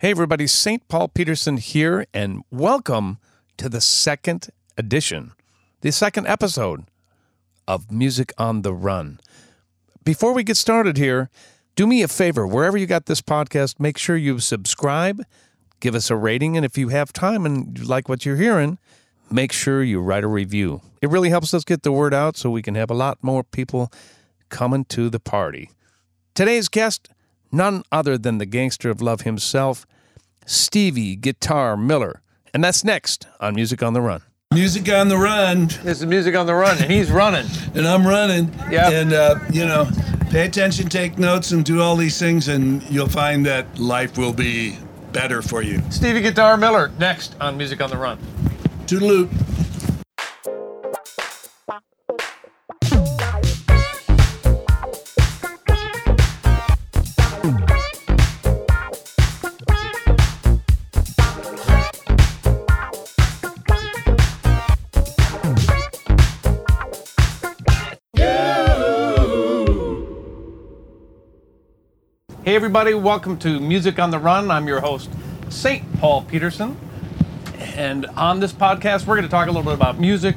Hey, everybody, St. Paul Peterson here, and welcome to the second edition, the second episode of Music on the Run. Before we get started here, do me a favor, wherever you got this podcast, make sure you subscribe, give us a rating, and if you have time and you like what you're hearing, make sure you write a review. It really helps us get the word out so we can have a lot more people coming to the party. Today's guest, none other than the gangster of love himself, Stevie Guitar Miller. And that's next on Music on the Run. Music on the run, This is Music on the Run, and he's running. and I'm running. Yeah. And, uh, you know, pay attention, take notes, and do all these things, and you'll find that life will be better for you. Stevie Guitar Miller, next on Music on the Run. Toodaloo. Hey, everybody, welcome to Music on the Run. I'm your host, St. Paul Peterson. And on this podcast, we're going to talk a little bit about music,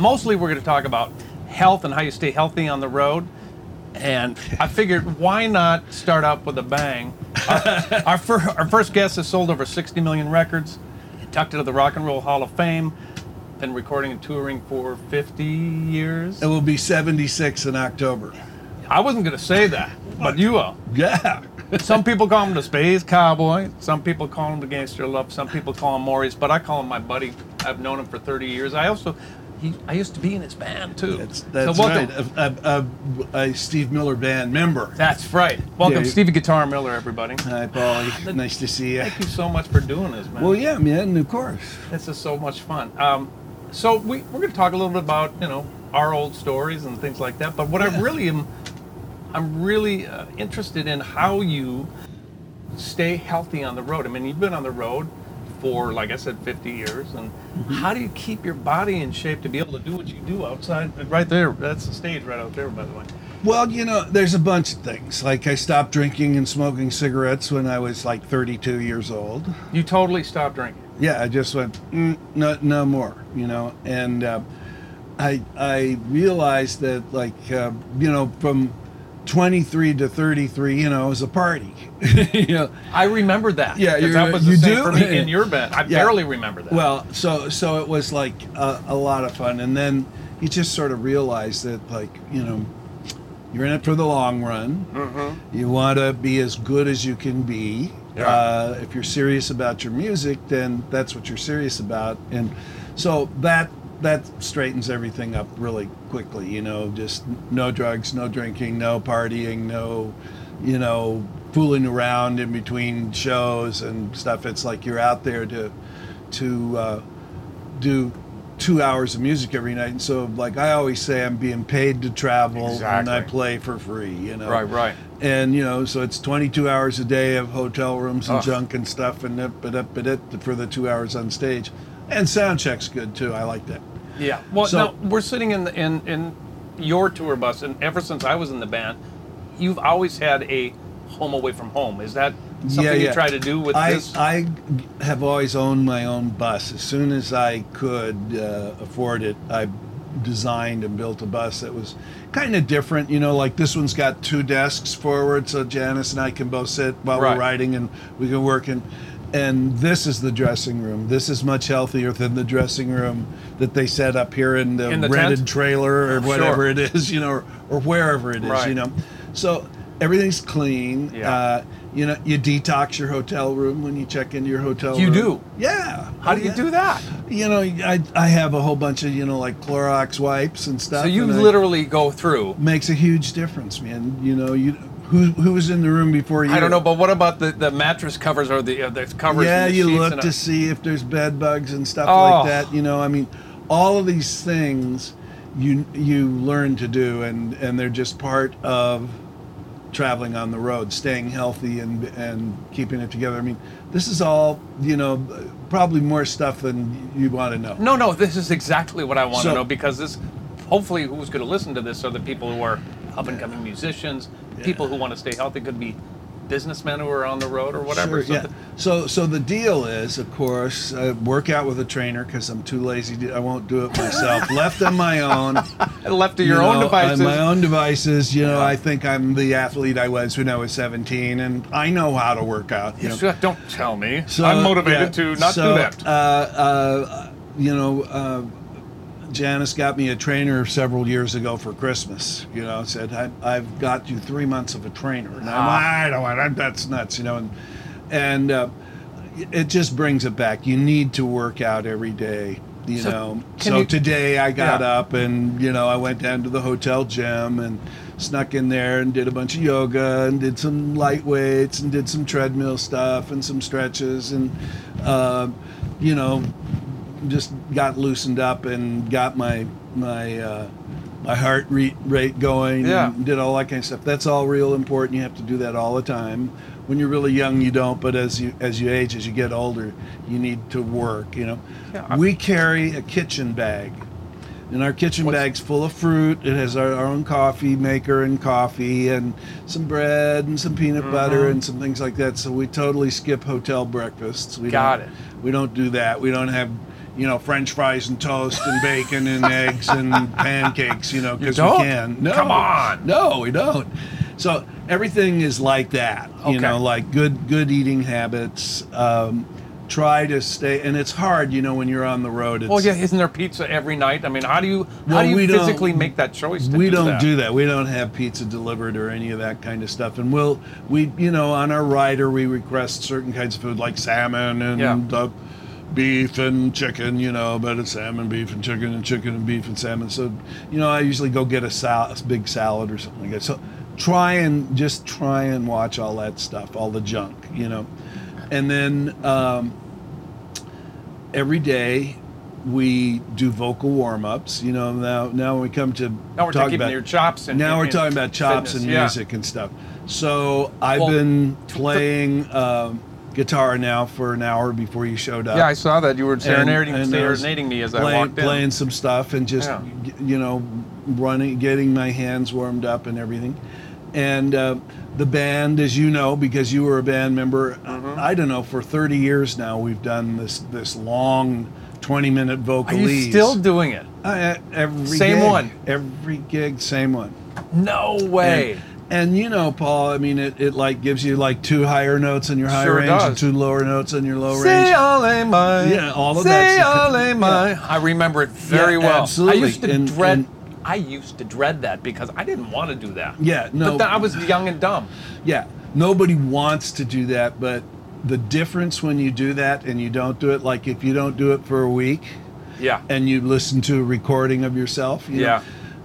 mostly we're going to talk about health and how you stay healthy on the road. And I figured, why not start out with a bang? Our, our, fir- our first guest has sold over 60 million records, tucked into the Rock and Roll Hall of Fame, been recording and touring for 50 years. It will be 76 in October. I wasn't going to say that, but you will. Yeah. Some people call him the Space Cowboy. Some people call him the Gangster Love. Some people call him Maurice, but I call him my buddy. I've known him for 30 years. I also, he, I used to be in his band too. That's, that's so right. welcome. A, a, a, a Steve Miller band member. That's right. Welcome, Yeah. Stevie Guitar Miller, everybody. Hi, Paulie. Nice to see you. Thank you so much for doing this, man. Well, yeah, man, of course. This is so much fun. Um, so we, we're going to talk a little bit about you know our old stories and things like that. But what I really am, I'm really uh, interested in how you stay healthy on the road. I mean, you've been on the road for, like I said, 50 years, and Mm-hmm. how do you keep your body in shape to be able to do what you do outside? Right there, that's the stage right out there, by the way. Well, you know, there's a bunch of things. Like I stopped drinking and smoking cigarettes when I was like 32 years old. You totally stopped drinking. Yeah, I just went mm, no, no more. You know, and uh, I I realized that like uh, you know from 23 to 33, you know, was a party. you know, I remember that. Yeah, that was the you same do? for me in your band. I Yeah. barely remember that. Well, so so it was like a, a lot of fun, and then you just sort of realize that like you know you're in it for the long run. Mm-hmm. You want to be as good as you can be. Yeah. Uh, if you're serious about your music, then that's what you're serious about, and so that that straightens everything up really quickly. You know, just no drugs, no drinking, no partying, no you know fooling around in between shows and stuff. It's like you're out there to to uh, do two hours of music every night. And so, like I always say, I'm being paid to travel and I play for free. You know, Right, right. And you know, so it's 22 hours a day of hotel rooms and junk and stuff, and up, but up, but it for the two hours on stage. And sound check's good too. I like that. Yeah. Well, So- now we're sitting in the, in in your tour bus, and ever since I was in the band, you've always had a home away from home. Is that something you try to do with I, this? I have always owned my own bus. As soon as I could uh, afford it, I designed and built a bus that was kind of different. You know, like this one's got two desks forward, so Janice and I can both sit while Right. we're riding and we can work in. And this is the dressing room. This is much healthier than the dressing room that they set up here in the, In the rented tent? trailer or Oh, whatever sure. it is, you know, or, or wherever it is, Right. you know. So everything's clean. Yeah. Uh, you know, you detox your hotel room when you check into your hotel You room. do? Yeah. How do you Yeah. do that? You know, I, I have a whole bunch of, you know, like Clorox wipes and stuff. So you and I- literally go through. makes a huge difference, man. You know, you who who was in the room before you? I don't know, but what about the, the mattress covers or the uh, the covers? yeah, and the you sheets look and to a- see if there's bed bugs and stuff Oh. like that. You know, I mean, all of these things you you learn to do, and and they're just part of traveling on the road, staying healthy and and keeping it together. I mean, this is all you know, probably more stuff than you want to know. No, no, this is exactly what I want to know because this, hopefully, who's going to listen to this are the people who are up and coming musicians, people who want to stay healthy. Could be businessmen who are on the road or whatever. Sure, yeah. So, so the deal is, of course, I work out with a trainer because I'm too lazy. To, I won't do it myself. Left on my own. Left to you your own know, devices. My own devices. You know, Yeah. I think I'm the athlete I was when I was 17, and I know how to work out. You know. Don't tell me. So, I'm motivated yeah, to not so, do that. Uh, uh, you know, uh, Janice got me a trainer several years ago for Christmas. You know, said I, I've got you three months of a trainer, and I'm, Ah. I don't want that. That's nuts. You know, and and uh, it just brings it back. You need to work out every day. You So, know, so you- today I got Yeah. up and you know I went down to the hotel gym and snuck in there and did a bunch of yoga and did some light weights and did some treadmill stuff and some stretches and uh, you know just got loosened up and got my my uh, my heart rate going Yeah. and did all that kind of stuff. That's all real important. You have to do that all the time. When you're really young, you don't, but as you as you age, as you get older, you need to work. You know, Yeah, we carry a kitchen bag. And our kitchen What's- bag's full of fruit. It has our, our own coffee maker and coffee and some bread and some peanut Mm-hmm. butter and some things like that. So we totally skip hotel breakfasts. We Got don't, it. We don't do that. We don't have, you know, French fries and toast and bacon and eggs and pancakes. You know, because we can. No, Come on. No, we don't. So everything is like that. Okay. You know, like good good eating habits. Um, try to stay, and it's hard. You know, when you're on the road. It's, Well, yeah, isn't there pizza every night? I mean, how do you how Well, do you we physically make that choice? To we do don't that? do that. We don't have pizza delivered or any of that kind of stuff. And we'll we you know on our rider we request certain kinds of food like salmon and Yeah. uh, beef and chicken. You know, but it's salmon, beef, and chicken, and chicken and beef and salmon. So you know I usually go get a, sal- a big salad or something like that. So try and just try and watch all that stuff, all the junk. You know, and then. Um, every day we do vocal warm-ups you know now now when we come to Now we're talk taking about your chops and now we're talking about chops fitness, and yeah. music and stuff so i've Well, been playing um, guitar now for an hour before you showed up Yeah, I saw that you were And- serenading, and was serenading me as I playing, walked in. playing some stuff and just Yeah. you know running getting my hands warmed up and everything and uh, the band as you know because you were a band member Mm-hmm. i don't know for 30 years now we've done this this long 20 minute Are you still doing it? I, every Same gig, one? every gig same one No way. and, and you know paul i mean it, it like gives you like two higher notes in your higher Sure range and two lower notes in your low Say range ole my. Yeah, all of Say that stuff. ole my. I remember it very Yeah, well. absolutely. I used to And- dread. and- I used to dread that because I didn't want to do that. Yeah, no. But I was young and dumb. Yeah, nobody wants to do that, but the difference when you do that and you don't do it, like if you don't do it for a week Yeah. and you listen to a recording of yourself, you Yeah.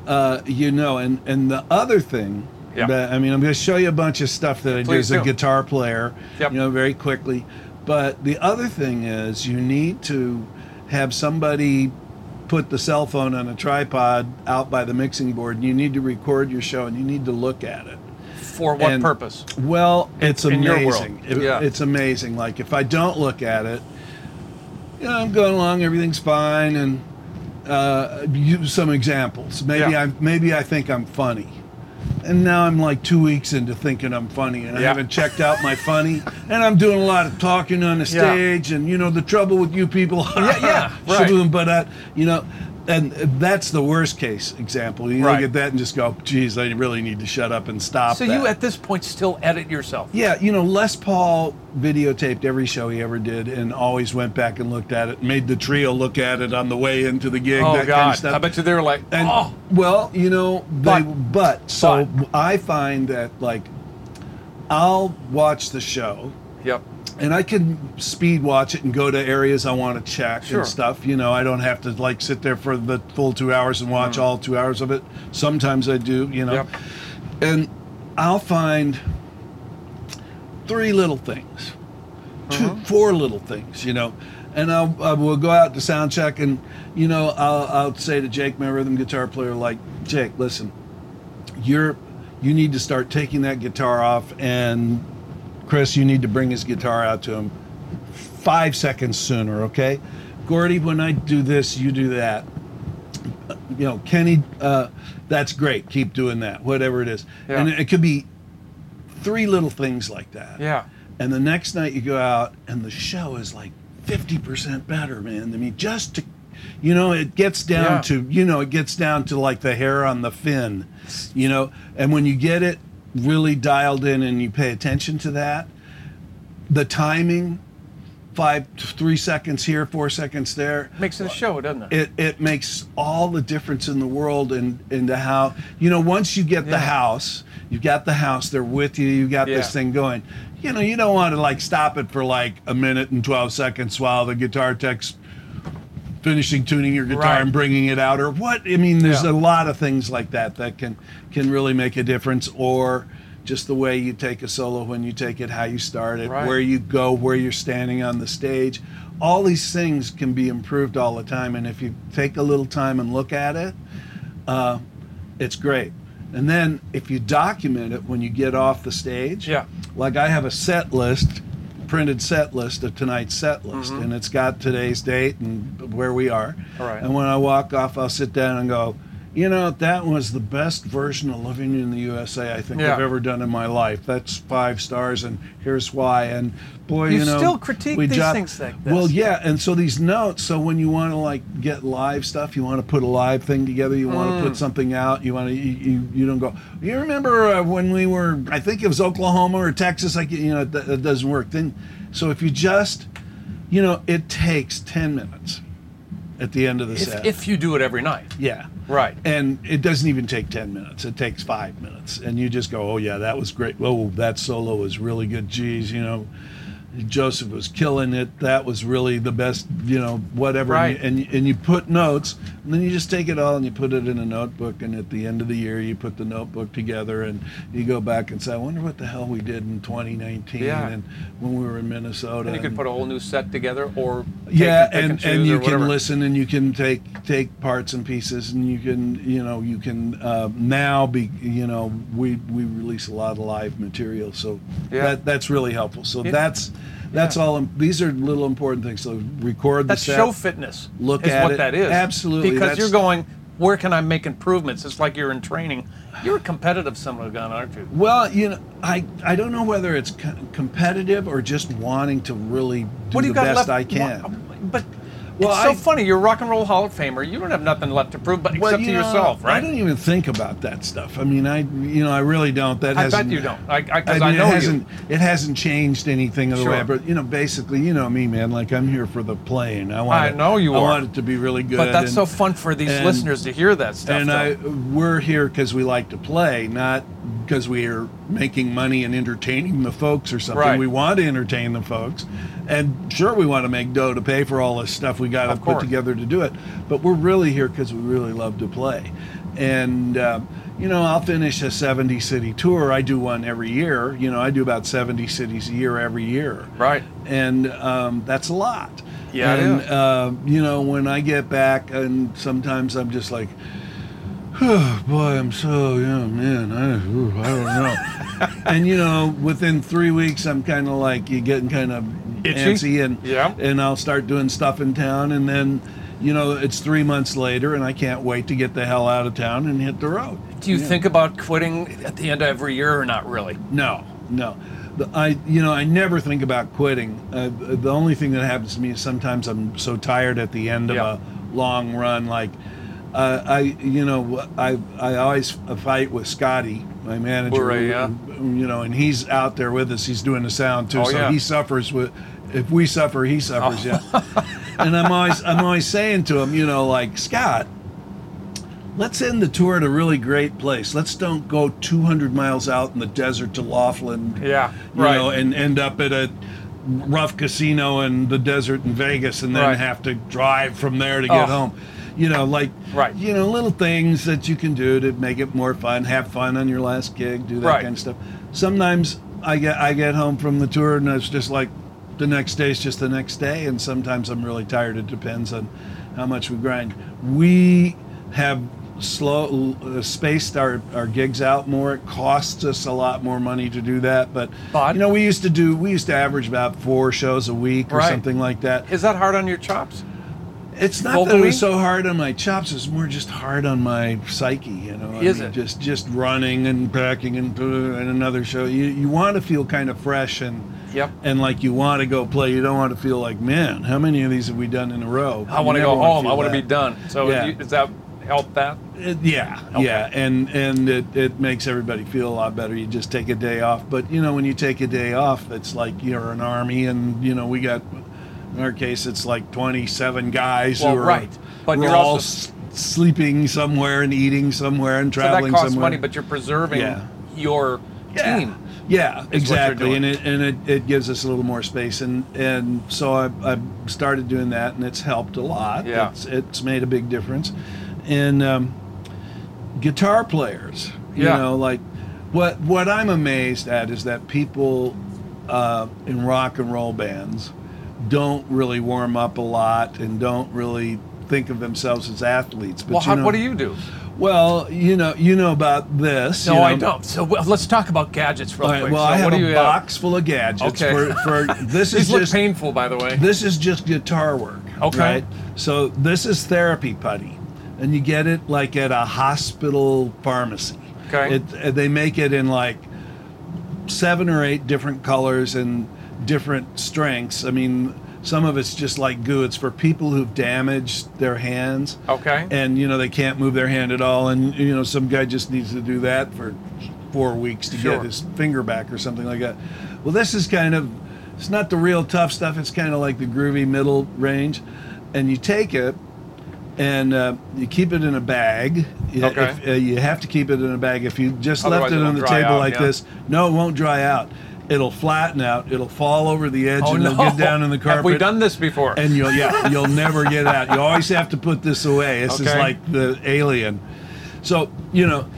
know, uh, you know. And and the other thing, Yeah. that, I mean, I'm going to show you a bunch of stuff that I do Please as a do. guitar player, Yep. you know, very quickly. But the other thing is, you need to have somebody put the cell phone on a tripod out by the mixing board, and you need to record your show, and you need to look at it. For what And- purpose? Well, it's in amazing. It- Yeah. It's amazing. Like if I don't look at it, you know, I'm going along, everything's fine, and uh, use some examples. Maybe Yeah. I maybe I think I'm funny, and now I'm like two weeks into thinking I'm funny, and I Yeah. haven't checked out my funny, and I'm doing a lot of talking on the Yeah. stage, and you know the trouble with you people. Yeah, yeah, right. But uh, you know. And that's the worst case example. You Right. look at that and just go, "Geez, I really need to shut up and stop." So that. you at this point still edit yourself? Yeah, you know, Les Paul videotaped every show he ever did and always went back and looked at it, made the trio look at it on the way into the gig, Oh that God! kind of stuff. I bet you they were like, and oh, well, you know, they, but, But- so I find that like I'll watch the show yep. And I can speed watch it and go to areas I want to check Sure. and stuff. You know, I don't have to like sit there for the full two hours and watch all two hours of it. Sometimes I do, you know. Mm. Yep. And I'll find three little things, 2 Mm-hmm. four little things, you know. And I'll, I will go out to sound check and, you know, I'll, I'll say to Jake, my rhythm guitar player, like, Jake, listen, you're, you need to start taking that guitar off and Chris, you need to bring his guitar out to him five seconds sooner, okay? Gordy, when I do this, you do that. You know, Kenny, uh, that's great. Keep doing that, whatever it is. Yeah. And it could be three little things like that. Yeah. And the next night you go out and the show is like 50% better, man. I mean, just to, you know, it gets down Yeah. to, you know, it gets down to like the hair on the fin, you know, and when you get it really dialed in and you pay attention to that, the timing, five, three seconds here, four seconds there, Makes it a show, doesn't it? it, it makes all the difference in the world and into how you know once you get Yeah. the house you've got the house they're with you you got this thing going you know you don't want to like stop it for like a minute and 12 seconds while the guitar tech's finishing tuning your guitar Right. and bringing it out or what i mean there's Yeah. a lot of things like that that can can really make a difference or just the way you take a solo when you take it how you start it Right. where you go where you're standing on the stage all these things can be improved all the time and if you take a little time and look at it uh, it's great and then if you document it when you get off the stage Yeah. like i have a set list printed set list of tonight's set list and it's got today's date and where we are Mm-hmm. All right. and when i walk off i'll sit down and go you know that was the best version of living in the usa i think Yeah. i've ever done in my life that's five stars and here's why and boy You you, know still critique we these things like this. well yeah and so these notes so when you want to like get live stuff you want to put a live thing together you want Mm. to put something out you want to you, you, you don't go you remember uh, when we were i think it was oklahoma or texas like you know that, that doesn't work then so if you just you know it takes 10 minutes at the end of the if, set if you do it every night. yeah Right. and it doesn't even take 10 minutes. It takes five minutes. And you just go oh yeah that was great. Oh that solo was really good. Geez you know joseph was killing it that was really the best you know whatever Right. and, you, and you put notes and then you just take it all and you put it in a notebook and at the end of the year you put the notebook together and you go back and say i wonder what the hell we did in 2019 Yeah. and when we were in minnesota And you could put a whole new set together or yeah and, choose and you can listen and you can take take parts and pieces and you can you know you can uh, now be you know we we release a lot of live material so Yeah. that that's really helpful so Yeah. that's that's Yeah. all these are little important things so record the That's set show fitness. Look is at what it. that is. Absolutely, Because you're going, where can I make improvements? It's like you're in training. You're a competitive a gun, aren't you? well you know i i don't know whether it's co- competitive or just wanting to really do what do you the got best left? i can But Well, it's so I- funny. You're a rock and roll Hall of Famer. You don't have nothing left to prove, but Well, except to know, yourself, right? I don't even think about that stuff. I mean, I you know I really don't. That I hasn't, bet you don't. I, I, I mean, know it you. hasn't it hasn't changed anything of the Sure. way. But you know, basically, you know me, man. Like I'm here for the playing. I want. I know you I are. want it to be really good. But that's and- so fun for these and- listeners to hear that stuff. And though. I we're here because we like to play, not because we are making money and entertaining the folks or something. Right. We want to entertain the folks, and sure, we want to make dough to pay for all this stuff we got to put together to do it. But we're really here because we really love to play, and. Um, you know, I'll finish a 70 city tour. I do one every year. You know, I do about 70 cities a year every year Right. and um, that's a lot. Yeah, and uh, you know, when I get back, and sometimes I'm just like, oh, boy, I'm so yeah, man, I, ooh, I don't know. and you know, within three weeks, I'm kind of like you getting kind of Itchy? antsy, and Yeah. and I'll start doing stuff in town, and then. You know, it's three months later, and I can't wait to get the hell out of town and hit the road. Do you think about quitting at the end of every year or not really? No, no. I, you know, I never think about quitting. Uh, the only thing that happens to me is sometimes I'm so tired at the end of Yeah. a long run. Like, uh, I, you know, I, I always fight with Scotty, my manager. Yeah. You know, and he's out there with us. He's doing the sound too, Oh, so yeah. he suffers with. If we suffer, he suffers. Yeah. and I'm always, I'm always saying to him, you know, like Scott, let's end the tour at a really great place. Let's don't go 200 miles out in the desert to Laughlin, Yeah, you right. know, and end up at a rough casino in the desert in Vegas and then Right. have to drive from there to get Oh. home. You know, like, Right. you know, little things that you can do to make it more fun. Have fun on your last gig. Do that Right. kind of stuff. Sometimes I get I get home from the tour and it's just like the next day is just the next day, and sometimes I'm really tired. It depends on how much we grind. We have slow uh, spaced our, our gigs out more. It costs us a lot more money to do that, but, But- you know we used to do we used to average about four shows a week or Right. something like that. Is that hard on your chops? It's not that it vocally? was so hard on my chops. It's more just hard on my psyche. You know, I Is mean, it? just just running and packing and and another show. You you want to feel kind of fresh and Yep. and like you want to go play. You don't want to feel like, man, how many of these have we done in a row? I want to go home. I want to be done. So Yeah. you, does that help that? It- yeah, yeah, and and it, it makes everybody feel a lot better. You just take a day off, but you know when you take a day off, it's like you're an army, and you know we got in our case it's like 27 guys Well, who are right. But you're all also- s- sleeping somewhere and eating somewhere and traveling So that costs somewhere. money, but you're preserving Yeah. your yeah. team. Yeah, exactly, and it and it, it gives us a little more space, and and so I I started doing that, and it's helped a lot. Yeah. it's, it's made a big difference, and um, guitar players, you Yeah. know, like what what I'm amazed at is that people uh, in rock and roll bands don't really warm up a lot and don't really think of themselves as athletes. But Well, how, know, what do you do? Well, you know, you know about this. No, you know, I don't. So well, let's talk about gadgets real right, quick. well, so I have what a box full of gadgets Okay. for, for this These is look just painful, by the way. this is just guitar work. Okay. Right? So this is therapy putty, and you get it like at a hospital pharmacy. Okay. It, they make it in like seven or eight different colors and different strengths. I mean, some of it's just like goo. It's for people who've damaged their hands Okay. and you know they can't move their hand at all and you know some guy just needs to do that for four weeks to Sure. get his finger back or something like that well this is kind of it's not the real tough stuff it's kind of like the groovy middle range and you take it and uh, you keep it in a bag You- Okay. if, uh, you have to keep it in a bag if you just Otherwise left it on the table out, like yeah. this no it won't dry out it'll flatten out it'll fall over the edge oh and it'll get down in the carpet Have we done this before? and you'll yeah you'll never get out. You always have to put this away. This is like the alien. So you know,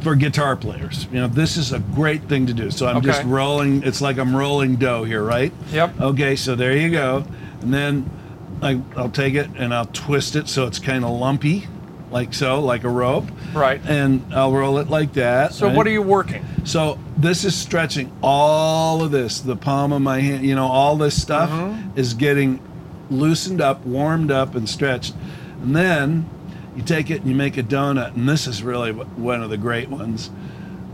for guitar players, you know, this is a great thing to do. So I'm just rolling. It's like I'm rolling dough here, right? Yep. Okay, so there you go, and then I, I'll take it and I'll twist it so it's kind of lumpy, like so, like a rope. Right. And I'll roll it like that. so right? what are you working? So this is stretching all of this, the palm of my hand, you know, all this stuff Mm-hmm. is getting loosened up, warmed up, and stretched. And then you take it and you make a donut, and this is really one of the great ones.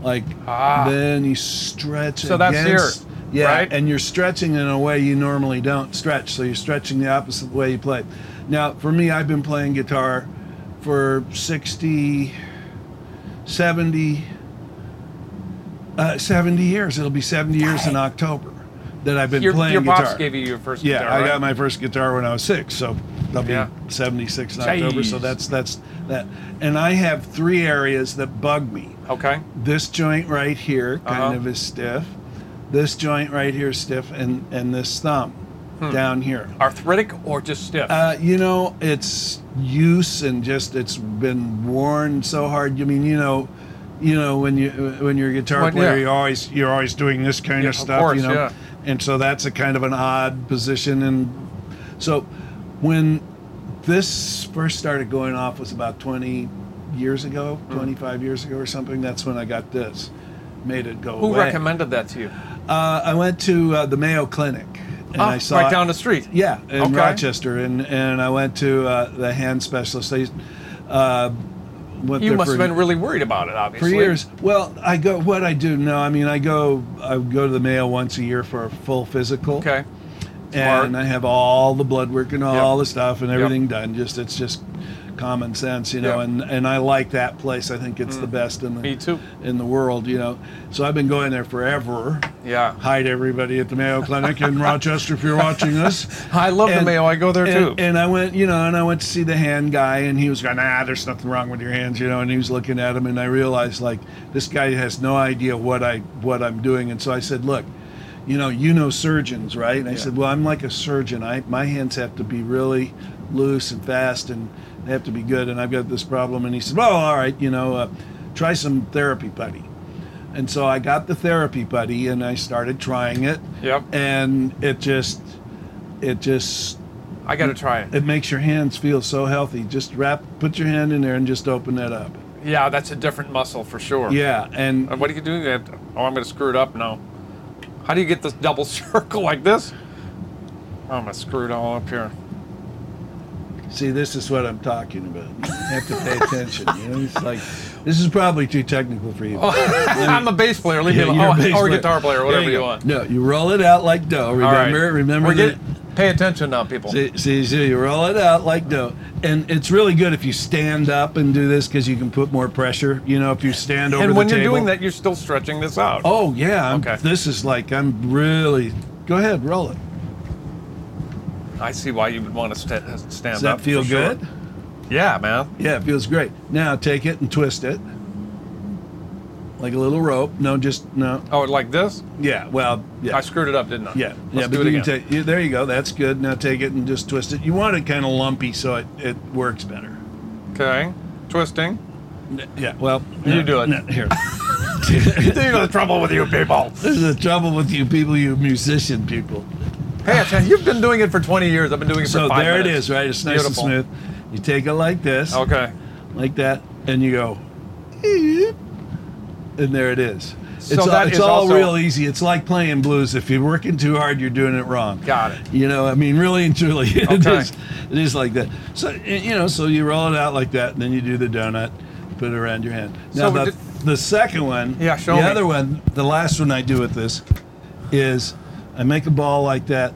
Like Ah. then you stretch. It. So that's against, here, yeah, right? and you're stretching in a way you normally don't stretch. So you're stretching the opposite way you play. Now, for me, I've been playing guitar for 60, 70, uh, 70 years. It'll be 70 years in October that I've been Your, playing your guitar. pops gave you your first yeah, guitar, I right? got my first guitar when I was six, so that'll Yeah. be 76 in October. So that's that's that. And I have three areas that bug me. Okay. This joint right here kind Uh-huh. of is stiff. This joint right here is stiff, and and this thumb Hmm. down here. Arthritic or just stiff? Uh, you know, it's use and just it's been worn so hard. I mean, you know, you know when you when you're a guitar Well, player, yeah. you're always you're always doing this kind Yeah, of of stuff. course, you know, yeah. and so that's a kind of an odd position. And so when this first started going off was about 20 years ago, Hmm. 25 years ago or something. That's when I got this. Made it go Who away. recommended that to you? Uh, I went to uh, the Mayo Clinic. And Ah, I saw right down the street. yeah, in Okay. Rochester, and and I went to uh, the hand specialist. They, uh, You must for, have been really worried about it, obviously. for years. Well, I go. What I do? No, I mean I go. I go to the Mayo once a year for a full physical. Okay. Smart. And I have all the blood work and all Yep. the stuff and Yep. everything done. Just it's just common sense, you know. Yep. And and I like that place. I think it's the best in the Mm. Me too. in the world, you know. So I've been going there forever. Yeah. Hi to everybody at the Mayo Clinic in Rochester if you're watching this. I love the Mayo. I go there too. And, and I went, you know, and I went to see the hand guy, and he was going, "Nah, there's nothing wrong with your hands," you know. And he was looking at him, and I realized like this guy has no idea what I what I'm doing, and so I said, "Look, you know, you know surgeons, right?" And I said, "Well, I'm like a surgeon. I my hands have to be really loose and fast, and they have to be good, and I've got this problem." And he said, "Well, all right, you know, uh, try some therapy putty." And so I got the therapy putty, and I started trying it, Yep. and it just, it just I got to try it. it makes your hands feel so healthy. Just wrap, put your hand in there and just open it up. Yeah, that's a different muscle for sure. Yeah, and And what do you do? To- Oh, I'm going to screw it up now. How do you get this double circle like this? Oh, I'm going to screw it all up here. See, this is what I'm talking about. You have to pay attention. You know, it's like this is probably too technical for you. Oh, I'm a bass player. Leave Yeah, me alone. Oh, or player. guitar player, whatever you, go. want. No, you roll it out like dough. Remember, Remember, remember We're pay attention now, people. See, see, see, you roll it out like dough, and it's really good if you stand up and do this because you can put more pressure. You know, if you stand over and when you're table. doing that, you're still stretching this out. Oh yeah, I'm, Okay. this is like I'm really. Go ahead, roll it. I see why you would want to sta- stand up. Does up. that feel for sure. good? Yeah, man. Yeah, it feels great. Now take it and twist it, like a little rope. No, just no. Oh, like this? Yeah, well, yeah. I screwed it up, didn't I? Yeah, Let's yeah, do but it you take. There you go. That's good. Now take it and just twist it. You want it kind of lumpy so it, it works better. okay. Twisting. Yeah. Well, You no, do it. no, here. you know the trouble with you people. this is the trouble with you people, you musician people. Tell you, you've been doing it for 20 years. I've been doing it So for five there minutes. it is, right? It's nice Beautiful. and smooth. You take it like this, Okay. like that, and you go, and there it is. So it's all, it's is all real easy. It's like playing blues. If you're working too hard, you're doing it wrong. Got it. You know, I mean, really and truly, it Okay. is. It is like that. So you know, so you roll it out like that, and then you do the donut, put it around your hand. Now So the, did- the second one, Yeah, show the me. other one, the last one I do with this, is I make a ball like that,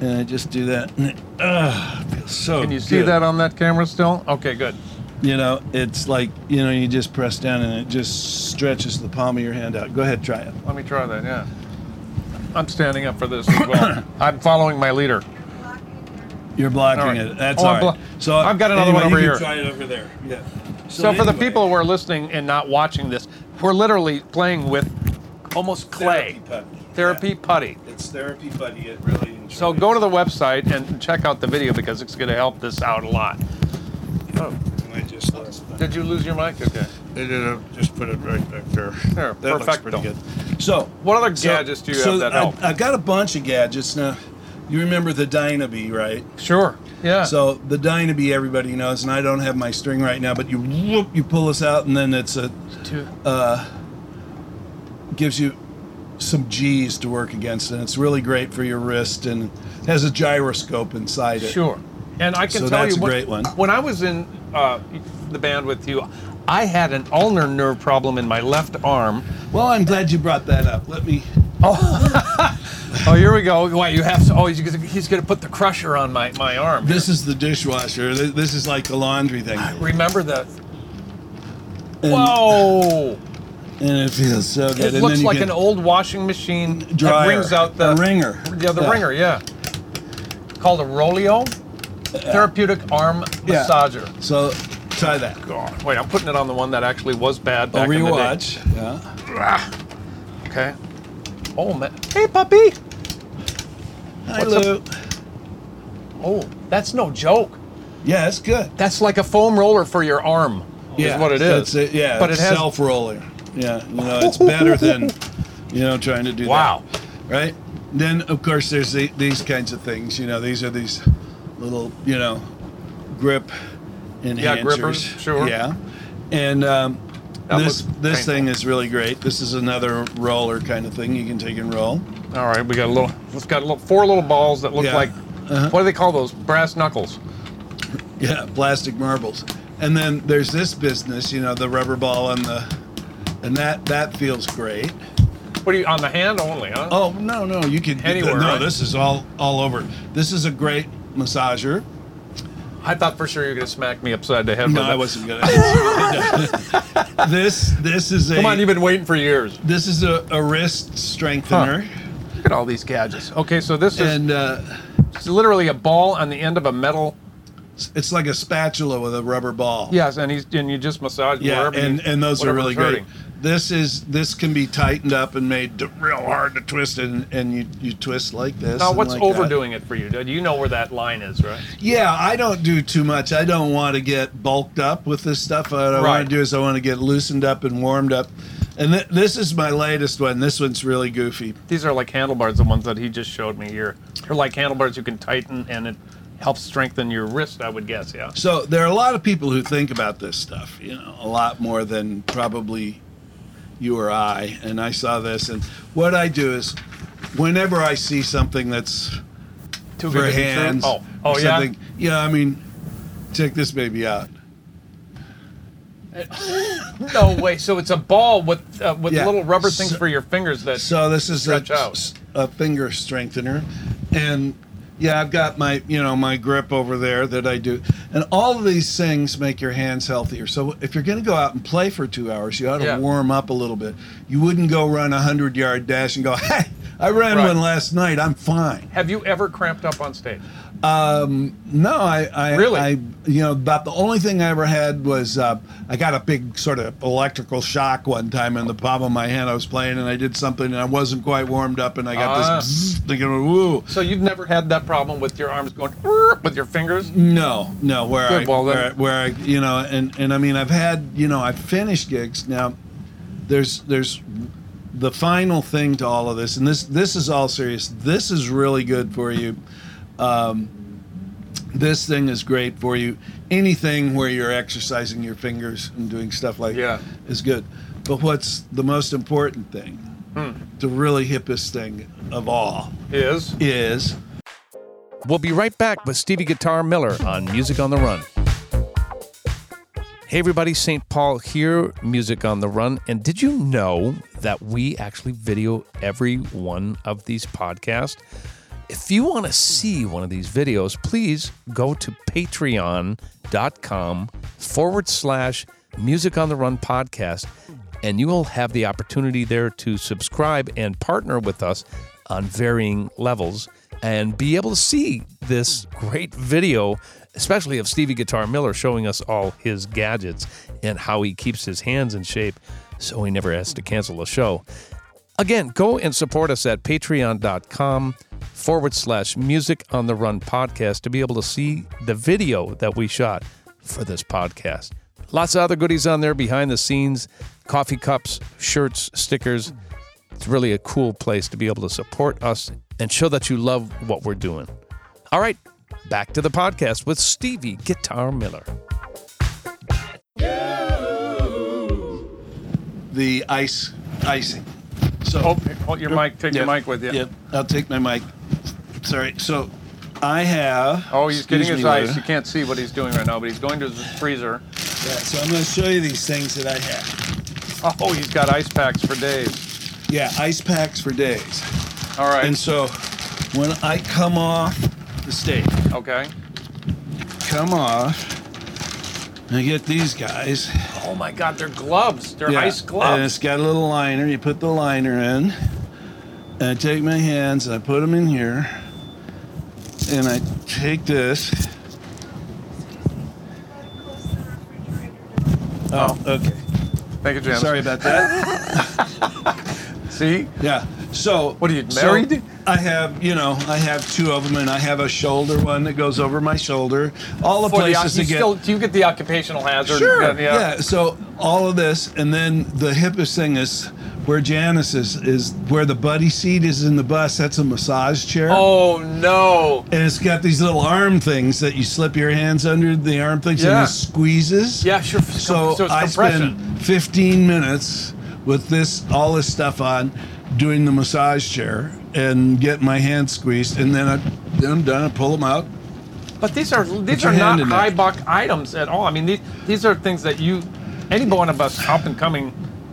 and I just do that. And it, uh, feels so. Can you see good. that on that camera still? Okay, good. You know, it's like you know, you just press down, and it just stretches the palm of your hand out. Go ahead, try it. Let me try that, yeah. I'm standing up for this as well. I'm following my leader. You're blocking right. it. That's Oh, all right. blo- so I've got another anyway, one over you here. Can try it over there. Yeah. So, for the people who are listening and not watching this, we're literally playing with almost clay. Therapy putty. Yeah. putty. It's therapy putty. It really. and So go to the website and check out the video because it's going to help this out a lot. Oh, I just lost that. did you lose your mic? Okay. They did a, just put it right back there. There, that looks pretty good. So, What other so- gadgets do you so have that I, help? I got a bunch of gadgets now. You remember the Dynabee, right? Sure. Yeah. So the Dynabee, everybody knows, and I don't have my string right now, but you whoop, you pull this out, and then it's a Two- uh, gives you some G's to work against, and it's really great for your wrist, and has a gyroscope inside it. Sure. And I can So tell that's you a when, great one. when I was in uh, the band with you, I had an ulnar nerve problem in my left arm. Well, I'm glad you brought that up. Let me. Oh, oh here we go. Wait, you have to. Oh, he's gonna, he's going to put the crusher on my, my arm. This is the dishwasher. This is like the laundry thing, Remember that? and, Whoa! And it feels so good. It and looks like an old washing machine that dryer, brings out the wringer. Yeah, the Yeah. wringer. Yeah. Called a Rolio, therapeutic arm Yeah. massager. So try that. God. Wait, I'm putting it on the one that actually was bad A back in the day. rewatch. Yeah. Ah. Okay. Oh man. Hey, puppy. Hi, What's up? Lou. Oh, that's no joke. Yeah, it's good. That's like a foam roller for your arm. Yeah, is what it is. That's is. it. Yeah, but it's it has. self roller. Yeah, you know, it's better than you know trying to do Wow. that. Wow. Right. Then of course there's the, these kinds of things. You know, these are these little you know grip enhancers. Yeah, grippers, sure. Yeah, and um, this this thing is really great. This is another roller kind of thing you can take and roll. All right, we got a little. It's got a little, four little balls that look Yeah. like. Uh-huh. What do they call those? Brass knuckles. Yeah, plastic marbles. And then there's this business, you know, the rubber ball and the and that that feels great. What are you on the hand only? Huh? Oh no, no, you can Anywhere, No, right? this is all all over. This is a great massager. I thought for sure you were gonna smack me upside the head. No, I it. wasn't gonna. this this is a Come on, you've been waiting for years. this is a, a wrist strengthener, Look at all these gadgets. Okay, so this is and uh, it's literally a ball on the end of a metal. It's like a spatula with a rubber ball. Yes, and he's and you just massage Yeah, and, and those are really great. This is this can be tightened up and made to- real hard to twist, and, and you you twist like this. Now, what's like that. overdoing it for you? Do you know where that line is, right? Yeah, I don't do too much. I don't want to get bulked up with this stuff. What I Right. want to do is I want to get loosened up and warmed up. And th- this is my latest one. This one's really goofy. These are like handlebars, the ones that he just showed me here. They're like handlebars you can tighten, and it helps strengthen your wrist. I would guess, yeah. So there are a lot of people who think about this stuff, you know, a lot more than probably you or I. And I saw this, and what I do is, whenever I see something that's Too for good to be true? hands, Oh, oh yeah. something, yeah, I mean, check this baby out. No way. So it's a ball with uh, with Yeah. little rubber things So- for your fingers that. So this is a, out. a finger strengthener, and yeah, I've got my you know my grip over there that I do, and all of these things make your hands healthier. So if you're going to go out and play for two hours, you ought to Yeah. warm up a little bit. You wouldn't go run a hundred yard dash and go, hey, I ran Right. one last night, I'm fine. have you ever cramped up on stage? No, I, I Really? I, you know, about the only thing I ever had was uh, I got a big sort of electrical shock one time in the palm of my hand. I was playing and I did something and I wasn't quite warmed up and I got Ah. this bzzz, thinking, woo. So you've never had that problem with your arms going "Whirr" with your fingers? No, no, where Good, I, well, then- where, I- where I, you know, and and I mean, I've had, you know, I've finished gigs. Now, there's there's the final thing to all of this, and this this is all serious. This is really good for you. Um, this thing is great for you. Anything where you're exercising your fingers and doing stuff like Yeah. is good. But what's the most important thing, Hmm. the really hippest thing of all, Is is We'll be right back with Stevie Guitar Miller on Music on the Run. Hey, everybody, St. Paul here, Music on the Run. And did you know that we actually video every one of these podcasts? If you want to see one of these videos, please go to patreon.com forward slash Music on the Run podcast, and you will have the opportunity there to subscribe and partner with us on varying levels and be able to see this great video, especially of Stevie Guitar Miller showing us all his gadgets and how he keeps his hands in shape so he never has to cancel a show. Again, go and support us at patreon.com forward slash music on the run podcast to be able to see the video that we shot for this podcast. Lots of other goodies on there behind the scenes coffee cups, shirts, stickers. It's really a cool place to be able to support us and show that you love what we're doing. All right, back to the podcast with Stevie Guitar Miller. The ice icing. So Oh, hold your mic, take your Yep, mic with you. Yep, I'll take my mic. Sorry. So I have. Oh, he's getting excuse his me, ice. You can't see what he's doing right now, but he's going to his freezer. Yeah, so I'm going to show you these things that I have. Oh, he's got ice packs for days. Yeah, ice packs for days. All right. And so when I come off the stage, okay. come off, I get these guys. Oh my God, they're gloves. They're Yeah, ice gloves. And it's got a little liner. You put the liner in. And I take my hands and I put them in here. And I take this. Oh, okay. Thank you, Janice. Sorry about that. See? Yeah. So What are you, so married? I have, you know, I have two of them, and I have a shoulder one that goes over my shoulder. All the For the, places you to get. still, do you get the occupational hazard? Sure. Yeah. Yeah. So all of this, and then the hippest thing is where Janice is, is where the buddy seat is in the bus. That's a massage chair. Oh no. And it's got these little arm things that you slip your hands under the arm things and it squeezes. Yeah, sure. So, So it's I spend 15 minutes with this, all this stuff on, doing the massage chair and get my hands squeezed, and then, I, then I'm done. I pull them out. But these are these are not hand high buck items at all. I mean, these these are things that you, any one of us up and coming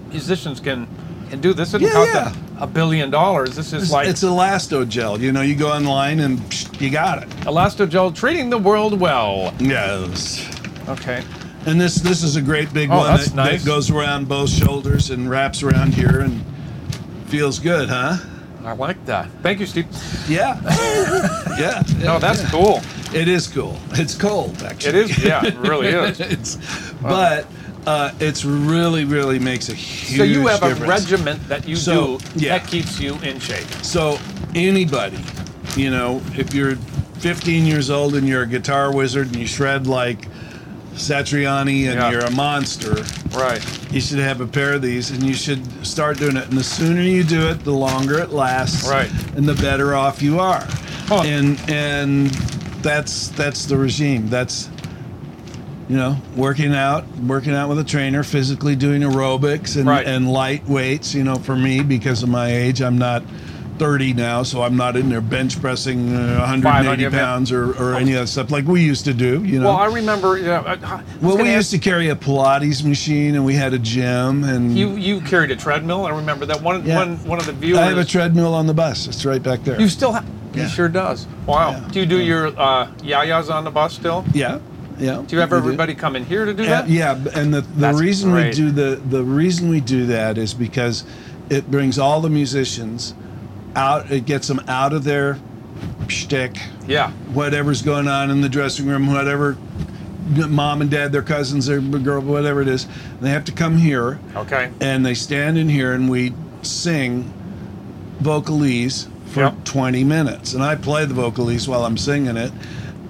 musicians can can do. This doesn't Yeah, cost yeah. A, a billion dollars. This is It's, like it's Elastogel. You know, you go online and psh, you got it. Elasto gel treating the world well. Yes. Okay. And this this is a great big Oh, one that, nice. that goes around both shoulders and wraps around here and feels good, huh? I like that. Thank you, Steve. Yeah. yeah. No, that's cool. It is cool. It's cold, actually. It is. Yeah, it really is. it's, but uh, it's really, really makes a huge So you have difference. a regiment that you So, do yeah. that keeps you in shape. So anybody, you know, if you're 15 years old and you're a guitar wizard and you shred like Satriani and Yeah. you're a monster, Right. you should have a pair of these and you should start doing it. And the sooner you do it, the longer it lasts. Right. And the better off you are. Huh. And and that's that's the regime. That's you know, working out, working out with a trainer, physically doing aerobics and, Right. and light weights, you know, for me because of my age, I'm not 30 now, so I'm not in there bench pressing uh, 180 pounds or, or any of that stuff like we used to do. You know. Well, I remember. You know, uh, I Well, we gonna used to carry a Pilates machine, and we had a gym, and You you carried a treadmill. I remember that one. Yeah. One one of the viewers. I have a treadmill on the bus. It's right back there. You still have. Yeah. He sure does. Wow. Yeah. Do you do your uh, yayas on the bus still? yeah, yeah. Do you have everybody come in here to do that? yeah, and the, the That's reason great. we do the the reason we do that is because it brings all the musicians out. It gets them out of their shtick, Yeah. whatever's going on in the dressing room, whatever mom and dad, their cousins, their girl, whatever it is. They have to come here, Okay. and they stand in here, and we sing vocalese for Yep. 20 minutes. And I play the vocalese while I'm singing it.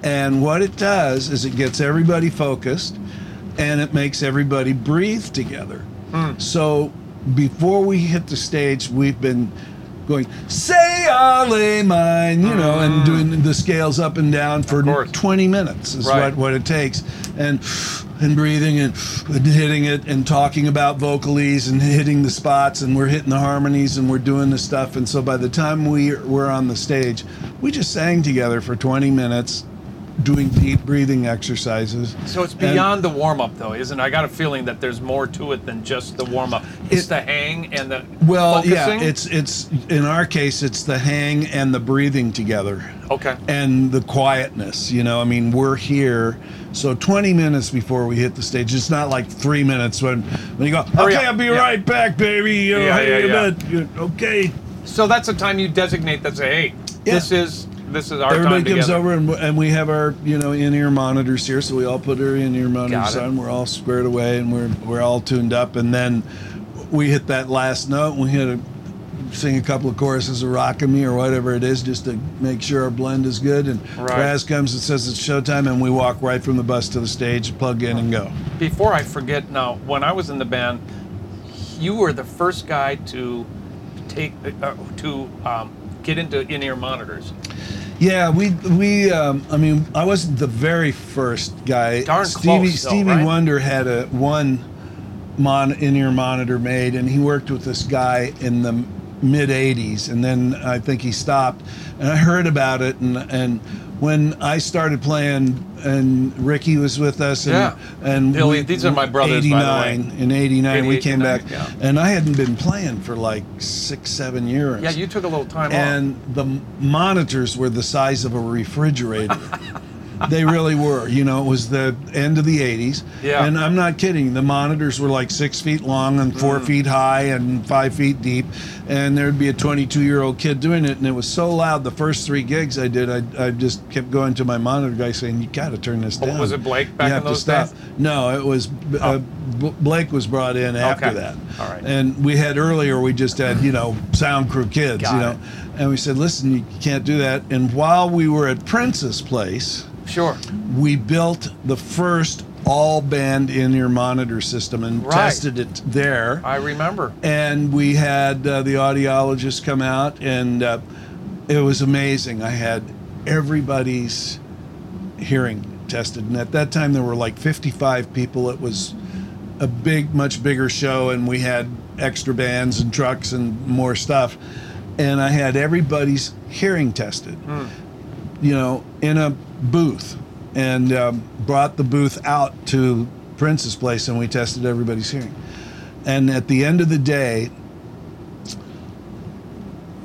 And what it does is it gets everybody focused and it makes everybody breathe together. Hmm. So before we hit the stage, we've been going, say Ale mine, you know, and doing the scales up and down for Hmm. course. 20 minutes is Right. what, what it takes. And and breathing and, and hitting it and talking about vocalese and hitting the spots and we're hitting the harmonies and we're doing the stuff. And so by the time we were on the stage, we just sang together for 20 minutes doing deep breathing exercises. So it's And- beyond the warm up, though, isn't? it? I got a feeling that there's more to it than just the warm up. It's It- the hang and the Well, focusing. yeah, it's it's in our case, it's the hang and the breathing together. okay. and the quietness. You know, I mean, we're here. So 20 minutes before we hit the stage, it's not like three minutes when, when you go, Hurry okay, up." I'll be Yeah. right back, baby. You know, Yeah, hey, yeah, yeah. Okay. So that's a time you designate that say, hey, Yeah. this is this is our Everybody time comes together. over and, and we have our, you know, in-ear monitors here. So we all put our in-ear monitors Got on. We're all squared away and we're, we're all tuned up. And then we hit that last note and we hit a, sing a couple of choruses of Rockin' Me or whatever it is just to make sure our blend is good. And Right. Raz comes and says it's showtime and we walk right from the bus to the stage, plug in and go. Before I forget, now when I was in the band, you were the first guy to take uh, to um, get into in-ear monitors. Yeah, we we um, I mean I wasn't the very first guy. Darn Stevie close, though, Stevie right? Wonder had a one mon in-ear monitor made, and he worked with this guy in the mid '80s, and then I think he stopped. And I heard about it, and and when I started playing, and Ricky was with us, and Yeah. and Billy, these are my brothers, by the way. '89 in '89 we came back, 89, and I hadn't been playing for like six seven years. Yeah, you took a little time off. and the monitors were the size of a refrigerator. they really were. You know, it was the end of the 80s. Yeah. And I'm not kidding. The monitors were like six feet long and four Mm. feet high and five feet deep. And there'd be a 22 year old kid doing it. And it was so loud. The first three gigs I did, I, I just kept going to my monitor guy saying, You got to turn this Oh, down. was it Blake back you in have to those stop. days? No, it was uh, B- Blake was brought in after Okay. that. All right. And we had earlier, we just had, you know, sound crew kids, Got you know. it. And we said, listen, you can't do that. And while we were at Prince's place, sure. we built the first all band in ear monitor system and Right. tested it there. I remember. And we had uh, the audiologist come out, and uh, it was amazing. I had everybody's hearing tested. And at that time, there were like 55 people. It was a big, much bigger show, and we had extra bands and trucks and more stuff. And I had everybody's hearing tested, you know, in a booth, and um, brought the booth out to Prince's place, and we tested everybody's hearing. And at the end of the day,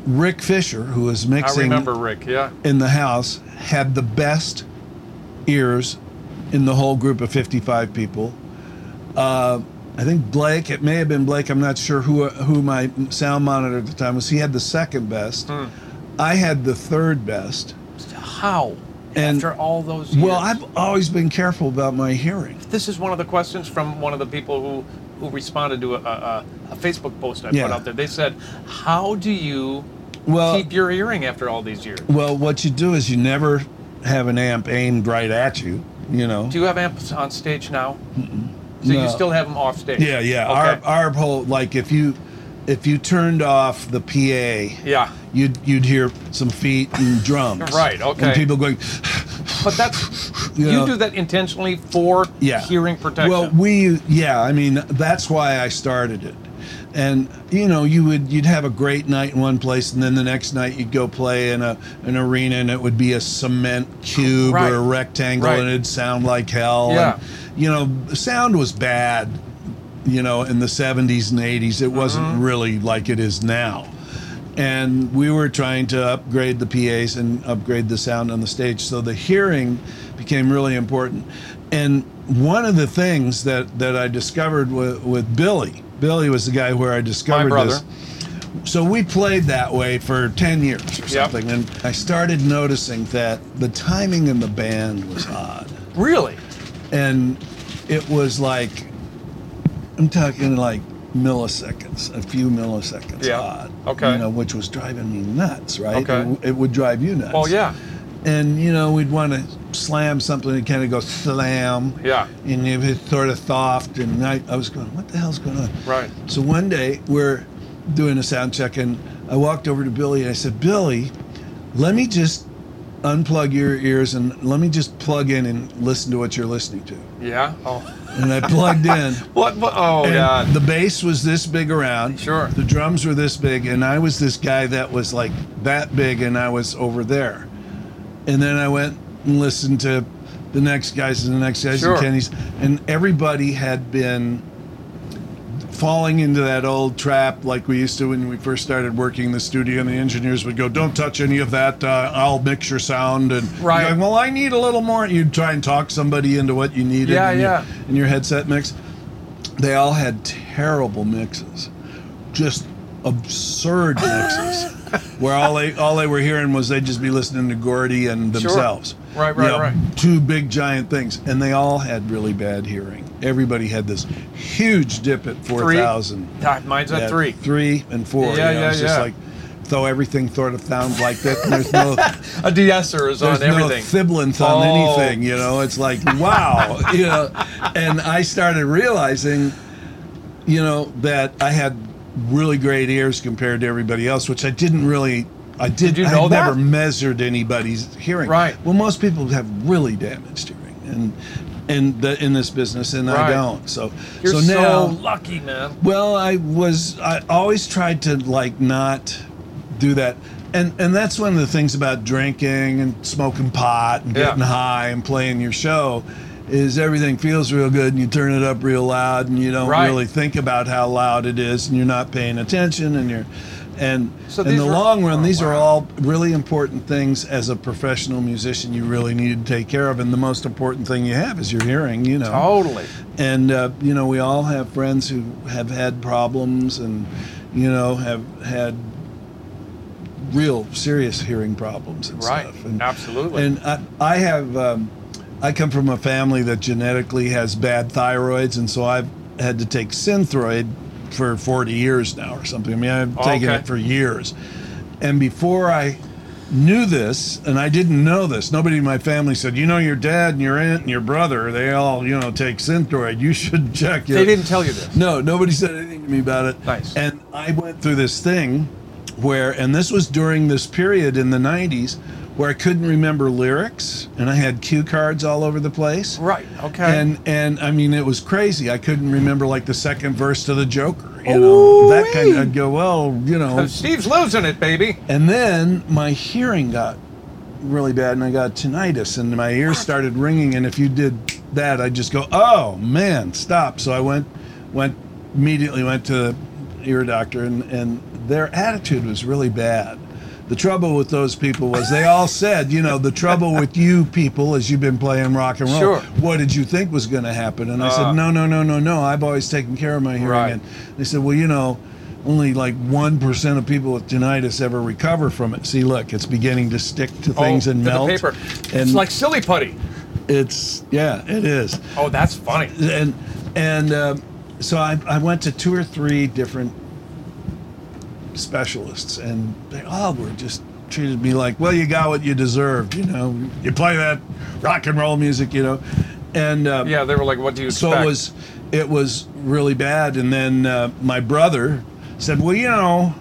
Rick Fisher, who was I mixing remember Rick. Yeah. in the house had the best ears in the whole group of 55 people. Uh, I think Blake, it may have been Blake, I'm not sure who, who my sound monitor at the time was. He had the second best. Hmm. I had the third best. How? And- After all those years. Well, I've always been careful about my hearing. This is one of the questions from one of the people who who responded to a, a, a Facebook post I Yeah. put out there. They said, "How do you Well, keep your hearing after all these years? well, what you do is you never have an amp aimed right at you, you know. Do you have amps on stage now? So No. you still have them off stage? Yeah, yeah. Okay. Our our whole like if you if you turned off the PA, yeah, you'd you'd hear some feet and drums. Right, okay. And people going, but that's You you, do that intentionally for yeah. hearing protection. Well, we yeah, I mean that's why I started it. and you know you would you'd have a great night in one place and then the next night you'd go play in a an arena and it would be a cement cube Right. or a rectangle Right. and it'd sound like hell Yeah. and you know sound was bad you know in the 70s and 80s it wasn't Mm-hmm. really like it is now and we were trying to upgrade the PAs and upgrade the sound on the stage. So the hearing became really important. And one of the things that, that I discovered with, with Billy, Billy was the guy where I discovered brother. this. So we played that way for 10 years or Yep. something. And I started noticing that the timing in the band was odd Really? and it was like I'm talking like milliseconds, a few milliseconds Yeah. odd. Okay. You know, which was driving me nuts, right? Okay. It, it would drive you nuts. Well, yeah. And you know, we'd want to slam something and kind of go slam. Yeah. And it was sort of soft, and I, I was going, what the hell's going on? Right. So one day we're doing a sound check, and I walked over to Billy and I said, Billy, let me just unplug your ears and let me just plug in and listen to what you're listening to. Yeah. Oh. And I plugged in. What? what? Oh God. The bass was this big around. Sure. The drums were this big, and I was this guy that was like that big, and I was over there. And then I went and listened to the next guys and the next guys Sure. and Kenny's, and everybody had been falling into that old trap like we used to when we first started working in the studio and the engineers would go don't touch any of that uh, i'll mix your sound and Right. going, well i need a little more and you'd try and talk somebody into what you needed Yeah, in, yeah. Your, in your headset mix they all had terrible mixes just absurd mixes where all they all they were hearing was they'd just be listening to gordy and Sure. themselves Right, You right, know, right. two big giant things and they all had really bad hearing everybody had this huge dip at 4000 Ah, Mine's at Yeah, three. three and four Yeah, you know, yeah, it's just yeah. like though everything sort of sounds like that and there's no A de-esser is on everything. no thiblance on Oh. anything, you know. It's like wow, you know. And I started realizing, you know, that I had really great ears compared to everybody else, which I didn't really. I did. you I know that? never measured anybody's hearing. Right. Well, most people have really damaged hearing, and and the, in this business, and I don't. So You're so so, lucky, man. Well, I was. I always tried to like not do that, and and that's one of the things about drinking and smoking pot and Yeah. getting high and playing your show, is everything feels real good and you turn it up real loud and you don't Right. really think about how loud it is and you're not paying attention and you're. And So in the are- long run, oh, these are all really important things as a professional musician you really need to take care of. And the most important thing you have is your hearing, you know Totally. and uh, you know we all have friends who have had problems and you know have had real serious hearing problems and Right. stuff and, Absolutely. and I, I have um, i come from a family that genetically has bad thyroids and so i've had to take synthroid for 40 years now or something i mean i've oh, taken Okay. it for years and before i knew this and i didn't know this nobody in my family said you know your dad and your aunt and your brother they all you know take synthroid you should check it. they didn't tell you this. no, nobody said anything to me about it. Nice. And I went through this thing where, and this was during this period in the 90s where I couldn't remember lyrics and I had cue cards all over the place. Right. Okay. And and I mean it was crazy. I couldn't remember like the second verse to the Joker, you know. That kind of I'd go, well, you know. Steve's losing it, baby. And then my hearing got really bad and I got tinnitus and my ears started ringing and if you did that I'd just go, "Oh, man, stop." So I went went immediately went to the ear doctor and and their attitude was really bad. The trouble with those people was they all said, you know, the trouble with you people is you've been playing rock and roll. Sure. What did you think was going to happen? And I Uh. said, no, no, no, no, no. I've always taken care of my hearing. Right. And they said, well, you know, only like 1% of people with tinnitus ever recover from it. See, look, it's beginning to stick to things oh, and to melt. paper. And it's like silly putty. it's, yeah, it is. Oh, that's funny. And, and um, so I, I went to two or three different specialists, and they all were just treated me like, well, you got what you deserved, you know, you play that rock and roll music, you know. And uh, Yeah, they were like, "What do you expect?" so it was it was really bad and then uh, my brother said well you know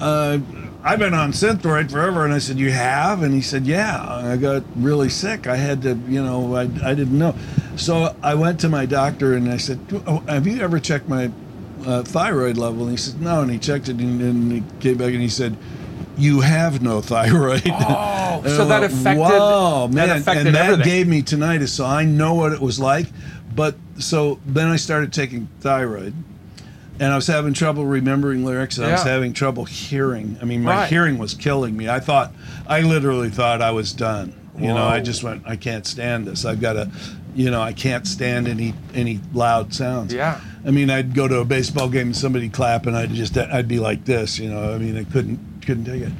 uh, i've been on synthroid forever and i said you have? And he said yeah. I got really sick. I had to you know i, I didn't know. So i went to my doctor and i said oh, have you ever checked my uh, thyroid level?" And he said, "No." And he checked it, and, and he came back and he said, "You have no thyroid." Oh, And so that affected- Wow, that man! affected and that everything. gave me tinnitus, so I know what it was like. But so then I started taking thyroid, and I was having trouble remembering lyrics. And I was having trouble hearing. I mean, my Right. hearing was killing me. I thought, I literally thought I was done. You know, I just went, I can't stand this. I've got to, you know, I can't stand any any loud sounds. Yeah. I mean, I'd go to a baseball game and somebody clap, and I'd just, I'd be like this. You know, I mean, I couldn't couldn't take it.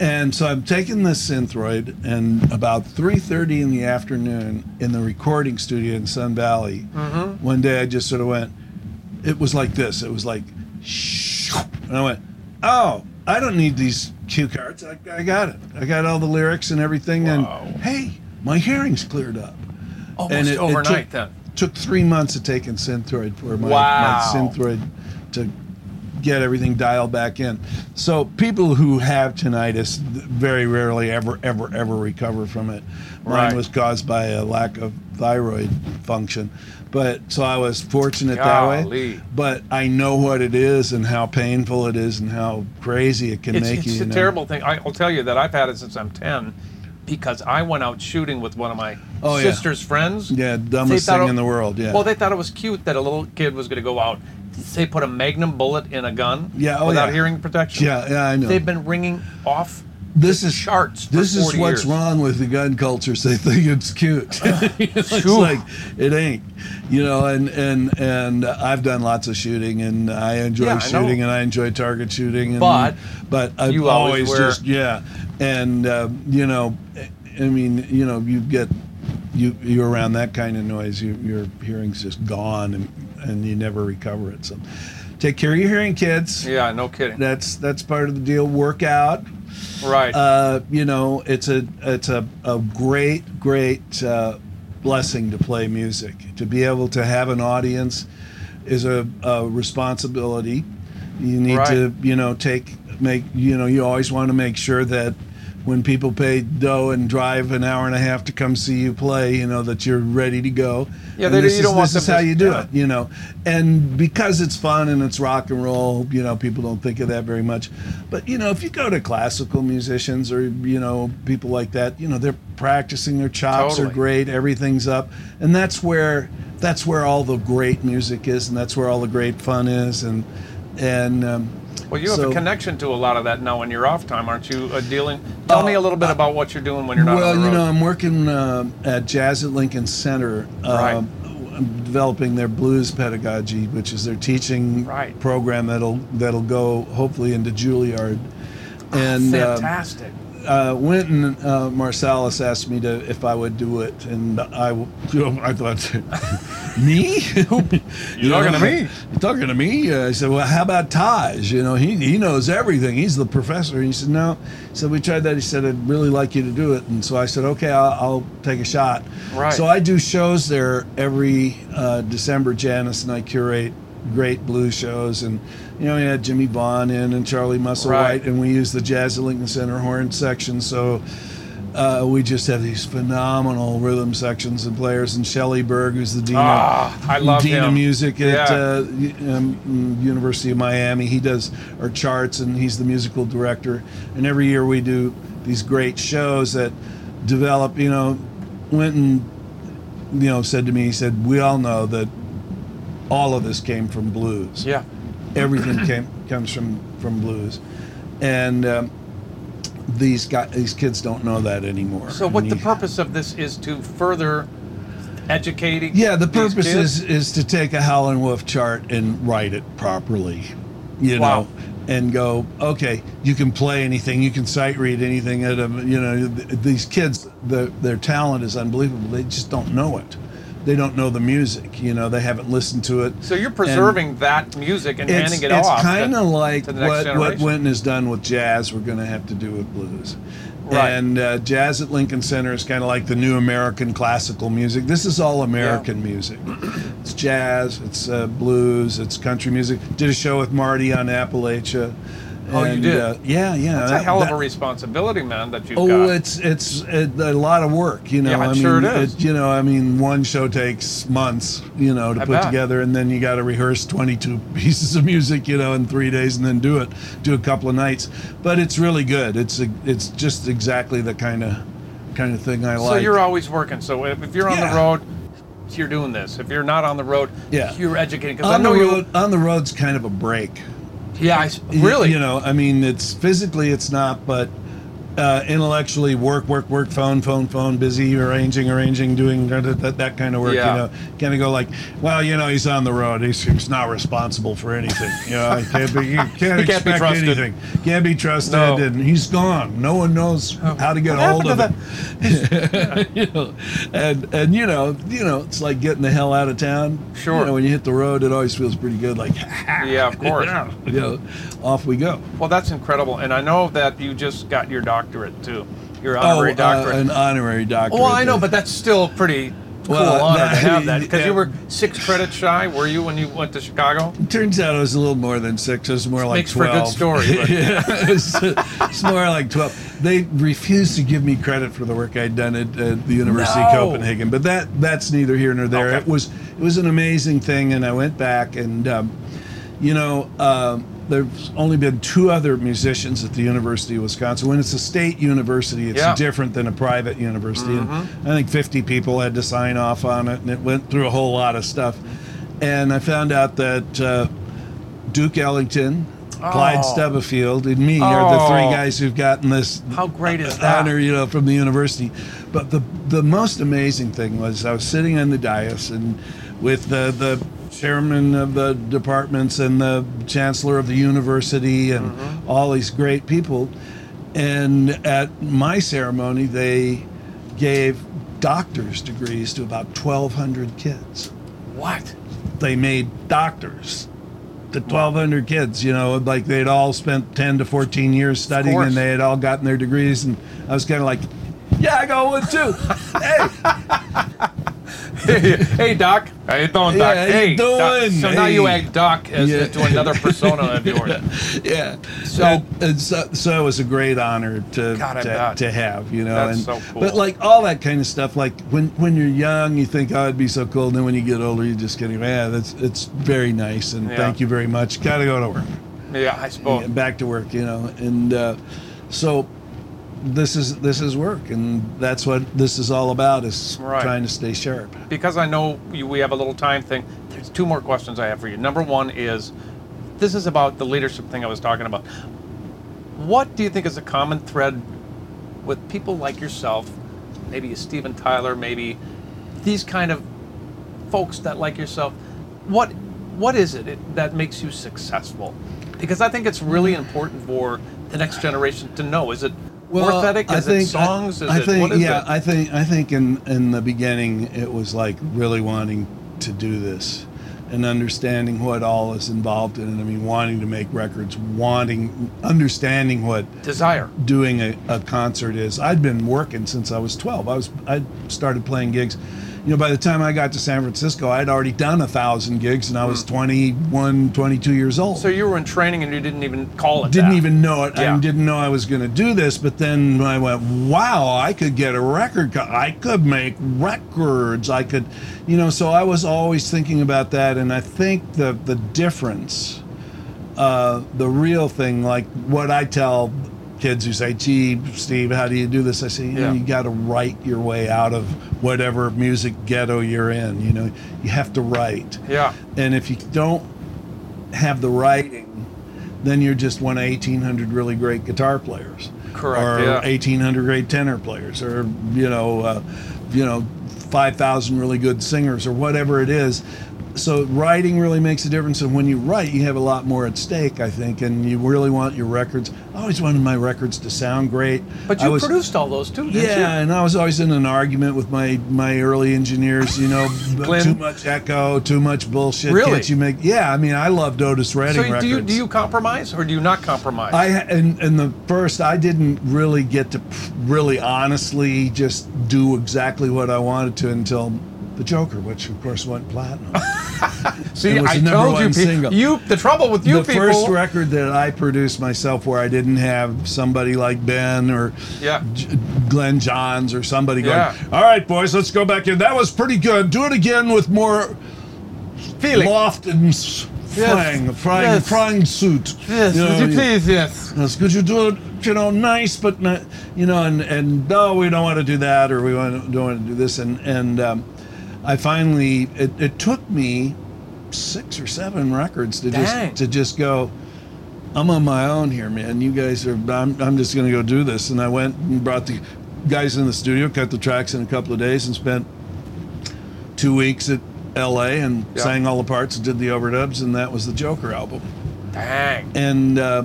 And so I'm taking this Synthroid, and about 3:30 in the afternoon in the recording studio in Sun Valley, Mm-hmm. one day I just sort of went. It was like this. It was like, shoo, and I went, oh, I don't need these cue cards. I, I got it. I got all the lyrics and everything. Wow. And hey, my hearing's cleared up. Almost and it, it took, then. took three months of taking Synthroid for my, Wow. my Synthroid to get everything dialed back in. So people who have tinnitus very rarely ever, ever, ever recover from it. Mine Right. was caused by a lack of thyroid function. But so I was fortunate that way. But I know what it is and how painful it is and how crazy it can It's, make it's you. a you know. terrible thing. I'll tell you that I've had it since I'm 10 because I went out shooting with one of my Oh, yeah. sister's friends. Yeah, dumbest thing it- in the world. Yeah. Well, they thought it was cute that a little kid was going to go out. They put a magnum bullet in a gun Yeah, oh, without yeah. hearing protection. yeah, yeah, I know. They've been ringing off this is charts This is what's years. wrong with the gun cultures. They think it's cute. it's like it ain't, you know. And and and I've done lots of shooting, and I enjoy Yeah, I shooting, and I enjoy target shooting. And, But but I've you always always, just yeah, and um, you know, I mean, you know, you get you you're around that kind of noise, you, your hearing's just gone, and and you never recover it. So. Take care of your hearing, kids. Yeah, no kidding. That's that's part of the deal. Work out right. uh, you know, it's a it's a, a great great uh, blessing to play music. To be able to have an audience is a, a responsibility. You need Right. to you know take make you know you always want to make sure that when people pay dough and drive an hour and a half to come see you play, you know that you're ready to go. Yeah, they- this you is, don't want this is how you do yeah. it you know. And because it's fun and it's rock and roll you know people don't think of that very much. But you know if you go to classical musicians or you know people like that you know they're practicing their chops are great everything's up. And that's where that's where all the great music is and that's where all the great fun is. And and um, well, you have so- a connection to a lot of that now in your off time, aren't you? Uh, dealing. Tell me a little bit about what you're doing when you're not well, on the road. you know, I'm working uh, at Jazz at Lincoln Center. Right. Um, I'm developing their blues pedagogy, which is their teaching Right. program that'll that'll go hopefully into Juilliard. And uh, Fantastic. Uh, Wynton uh, Marsalis asked me to if I would do it, and I, you know, I thought, me? you talking to me? You talking to me? Uh, I said, well, how about Taj? You know, he he knows everything. He's the professor. And he said, no. So we tried that. He said, I'd really like you to do it. And so I said, okay, I'll, I'll take a shot. Right. So I do shows there every uh, December. Janice and I curate great blues shows, and you know, we had Jimmie Vaughan in and Charlie Musselwhite, Right. and we used the Jazz at Lincoln Center horn section. So uh, we just have these phenomenal rhythm sections and players. And Shelly Berg, who's the dean, Ah, of, I love dean of music at Yeah. uh, um, University of Miami, he does our charts, and he's the musical director. And every year we do these great shows that develop. You know, Wynton, you know, said to me, he said, "We all know that all of this came from blues." Yeah. everything came comes from from blues, and um, these guys, these kids don't know that anymore. So, what And the you- purpose of this is to further educating? Yeah, the purpose kids? is is to take a Howlin' Wolf chart and write it properly, you Wow. know, and go, okay, you can play anything, you can sight read anything. At a, you know, th- these kids, the, their talent is unbelievable. They just don't know it. They don't know the music. You know, they haven't listened to it. So you're And- preserving that music and it's, handing it it's off. to- kind of like to the next what, what generation. Wynton has done with jazz, we're going to have to do with blues. Right. And uh, jazz at Lincoln Center is kind of like the new American classical music. This is all American music. It's jazz, it's uh, blues, it's country music. Did a show with Marty on Appalachia. Oh, you did? Uh, yeah, yeah. It's a that- hell of a responsibility, man. That you've Oh, got. it's it's a, a lot of work, you know. Yeah, I'm I mean, sure it is. you know, I mean, one show takes months, you know, to I put bet. together, and then you got to rehearse 22 pieces of music, you know, in three days, and then do it, do a couple of nights. But it's really good. It's a, it's just exactly the kind of kind of thing I so like. So you're always working. So if, if you're on Yeah. the road, you're doing this. If you're not on the road, Yeah. you're educating. Because I know you. road. On the road's kind of a break. Yeah, I, really. You know, I mean, it's physically it's not, but uh, intellectually, work, work, work, phone, phone, phone, busy, arranging, arranging, doing that, that, that kind of work. Yeah. You know, kind of go like, well, you know, he's on the road. He's, he's not responsible for anything. You know, he can't be, he can't, He can't be expect trusted. anything. Can't be trusted, No. and he's gone. No one knows how to get What a hold of him. you know, and and you know, you know, it's like getting the hell out of town. Sure. You know, when you hit the road, it always feels pretty good. Like, Yeah, of course. yeah, you know, off we go. Well, that's incredible, and I know that you just got your doctorate too. Your honorary oh, doctorate. Uh, an honorary doctorate. well, I know, but that's still pretty cool Well, honor that- to have that because yeah. you were six credits shy. Were you when you went to Chicago? It Turns out it was a little more than six. It was more like Makes for a twelve. good story, yeah, it's, it's more like twelve. They refused to give me credit for the work I'd done at, at the University No. of Copenhagen, but that that's neither here nor there. Okay. It was it was an amazing thing, and I went back, and um, you know. Um, there's only been two other musicians at the University of Wisconsin. When it's a state university, it's Yeah. Mm-hmm. different than a private university. And I think 50 people had to sign off on it, and it went through a whole lot of stuff. And I found out that uh, Duke Ellington, Clyde Oh. Stubblefield, and me are the Oh. three guys who've gotten this How great is that? honor, you know, from the university. But the the most amazing thing was I was sitting on the dais and with the the chairman of the departments and the chancellor of the university and Mm-hmm. all these great people. And at my ceremony, they gave doctor's degrees to about 1,200 kids What? they made doctors to 1200 kids you know like they'd all spent 10 to 14 years studying and they had all gotten their degrees and i was kind of like yeah i got one too hey hey, Doc. How you doing, Doc? Yeah, hey, Doc. doing? So now you Hey. act Doc as Yeah. to another persona of yours. yeah So- and, and so, so it was a great honor to God, to, to have you know That's and so cool. but like all that kind of stuff like when when you're young you think oh it'd be so cool and then when you get older you just getting yeah that's it's very nice and Yeah. thank you very much gotta go to work Yeah, I suppose. Back to work, you know. And uh, so this is this is work, and that's what this is all about: is Right. trying to stay sharp. because I know you, we have a little time thing, there's two more questions I have for you. Number one is this is about the leadership thing I was talking about. What do you think is a common thread with people like yourself, maybe a Steven Tyler, maybe these kind of folks that like yourself? What what is it, it that makes you successful? Because I think it's really important for the next generation to know. Is it work ethic? Is it songs? I, is I it think, what is yeah, it? I think I think in in the beginning it was like really wanting to do this and understanding what all is involved in it. I mean, wanting to make records, wanting understanding what Desire. doing a, a concert is. I'd been working since I was 12. I was I started playing gigs. You know, by the time I got to San Francisco, I'd already done a thousand gigs, and I was 21, 22 years old. Hmm. So you were in training and you didn't even call it didn't that. even know it. Yeah. I didn't know I was going to do this. But then I went, wow, I could get a record. co- I could make records. I could, you know. So I was always thinking about that, and I think the the difference, uh, the real thing, like what I tell kids who say, "Gee, Steve, how do you do this?" I say, "You know, Yeah. you got to write your way out of whatever music ghetto you're in. You know, you have to write." Yeah. And if you don't have the writing, then you're just one of 1,800 really great guitar players. Correct, Or yeah. 1,800 great tenor players, or you know, uh, you know, 5,000 really good singers, or whatever it is. So writing really makes a difference, and when you write, you have a lot more at stake, I think, and you really want your records. I always wanted my records to sound great. But you was, produced all those too, didn't you? yeah, you? and I was always in an argument with my my early engineers. You know, too much echo, too much bullshit. Really? Can't you make? Yeah, I mean, I loved Otis Redding So records. do you do you compromise or do you not compromise? I in, in the first, I didn't really get to really honestly just do exactly what I wanted to until The Joker, which of course went platinum. See, I the told you, one pe- you. The trouble with you people. the first record that I produced myself, where I didn't have somebody like Ben or Yeah. J- Glyn Johns or somebody going, Yeah. "All right, boys, let's go back in." That was pretty good. Do it again with more feeling. loft and s- Yes. flying, Yes. flying suit. Yes, You know, would you you- please? Yes. Yes, could you do it, you know, nice, but not, you know, and and no, we don't want to do that, or we want don't want to do this, and and um, I finally, it, it took me six or seven records to Dang. just to just go. I'm on my own here, man. You guys are. I'm, I'm just gonna go do this, and I went and brought the guys in the studio, cut the tracks in a couple of days, and spent two weeks at L.A. and Yeah. sang all the parts and did the overdubs, and that was the Joker album Dang. and uh,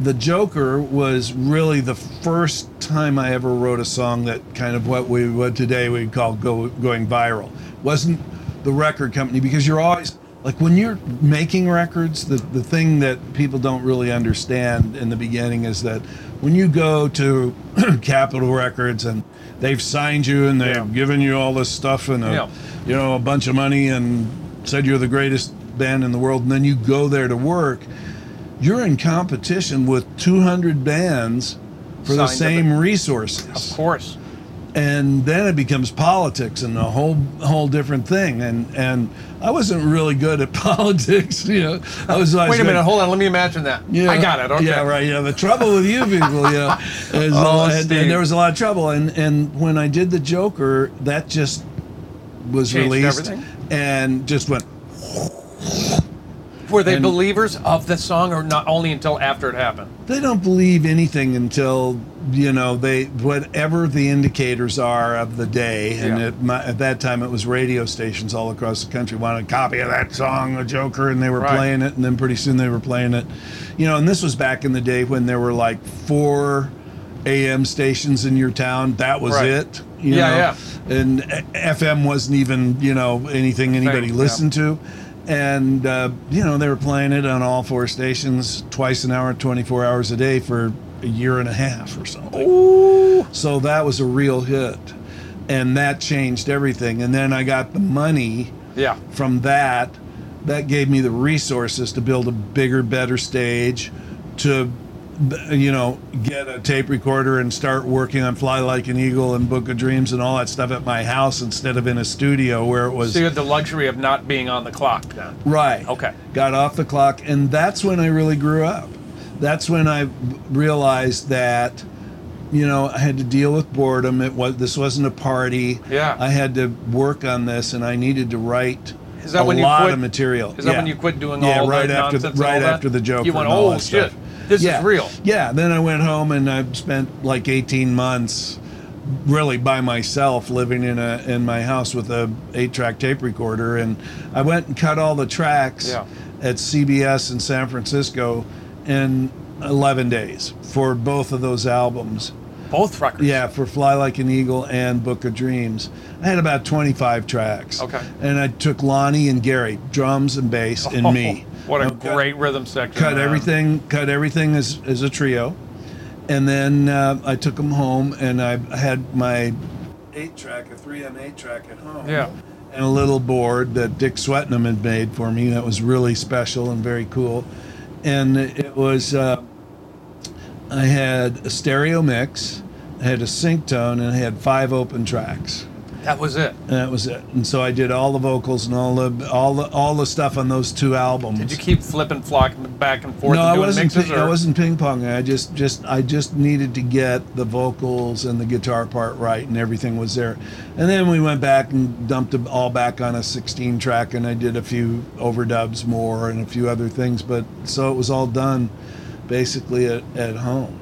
the Joker was really the first time I ever wrote a song that kind of what we would today we'd call go, going viral. wasn't the record company because you're always like when you're making records, the the thing that people don't really understand in the beginning is that when you go to Capitol Records and they've signed you and they've Yeah. given you all this stuff and a, Yeah. you know a bunch of money and said you're the greatest band in the world and then you go there to work you're in competition with 200 bands for the Signed to same Of resources Of course. and then it becomes politics and a whole whole different thing and and I wasn't really good at politics you know I was like, Wait a minute. Hold on. Let me imagine that. yeah, I got it. Okay. Yeah, right. Yeah, the trouble with you people, yeah, is Oh, and, and there was a lot of trouble. And and when I did the Joker, that just was Changed released everything? and just went. Were they And- believers of the song, or not only until after it happened? They don't believe anything until you know they whatever the indicators are of the day. And Yeah. at, my, at that time, it was radio stations all across the country wanted a copy of that song, The Joker, and they were Right. playing it. And then pretty soon they were playing it. You know, and this was back in the day when there were like four AM stations in your town. That was Right. it. You Yeah, know? yeah. And uh, FM wasn't even you know anything anybody yeah. listened to. And uh, you know they were playing it on all four stations twice an hour, 24 hours a day for a year and a half or something. So that was a real hit, and that changed everything. And then I got the money Yeah. from that. That gave me the resources to build a bigger, better stage, to you know get a tape recorder and start working on Fly Like an Eagle and Book of Dreams and all that stuff at my house instead of in a studio where it was So you had the luxury of not being on the clock then. Right. Okay. Got off the clock, and that's when I really grew up. That's when I realized that, you know, I had to deal with boredom. It was this wasn't a party. Yeah. I had to work on this, and I needed to write Is that a when you lot quit- of material. Is that Yeah. when you quit doing yeah, all right the after nonsense right after the joke. You went, oh shit, stuff." This yeah. is real. Yeah. Then I went home and I spent like 18 months really by myself living in a in my house with a eight track tape recorder and I went and cut all the tracks Yeah. at CBS in San Francisco in 11 days for both of those albums. Both records. Yeah, for Fly Like an Eagle and Book of Dreams. I had about 25 tracks. Okay. And I took Lonnie and Gary, drums and bass, and me. What a You know, cut- great rhythm section. cut man. everything cut everything as, as a trio and then uh, i took them home and i had my eight track a 3m eight track at home Yeah. and a little board that dick swetnam had made for me that was really special and very cool and it was uh, i had a stereo mix i had a sync tone and i had five open tracks That was it. and that was it and so i did all the vocals and all the all the all the stuff on those two albums Did you keep flipping, flocking back and forth no, and I wasn't. mixes? I wasn't ping ponging. I just, just, I just needed to get the vocals and the guitar part right, and everything was there. And then we went back and dumped it all back on a 16 track, and I did a few overdubs more and a few other things. But so it was all done, basically at, at home.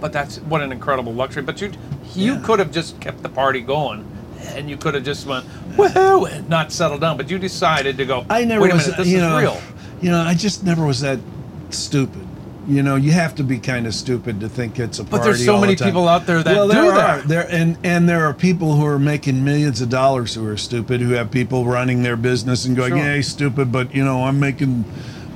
But that's what an incredible luxury. But you you Yeah. could have just kept the party going, and you could have just went woohoo and not settled down. But you decided to go. I never Wait a was. minute, this you is know, real. You know, I just never was that stupid. You know, you have to be kind of stupid to think it's a party. But there's so the many time. people out there that well, do there that. are there and and there are people who are making millions of dollars who are stupid. Who have people running their business and going, Sure. "Yeah, stupid," but you know, I'm making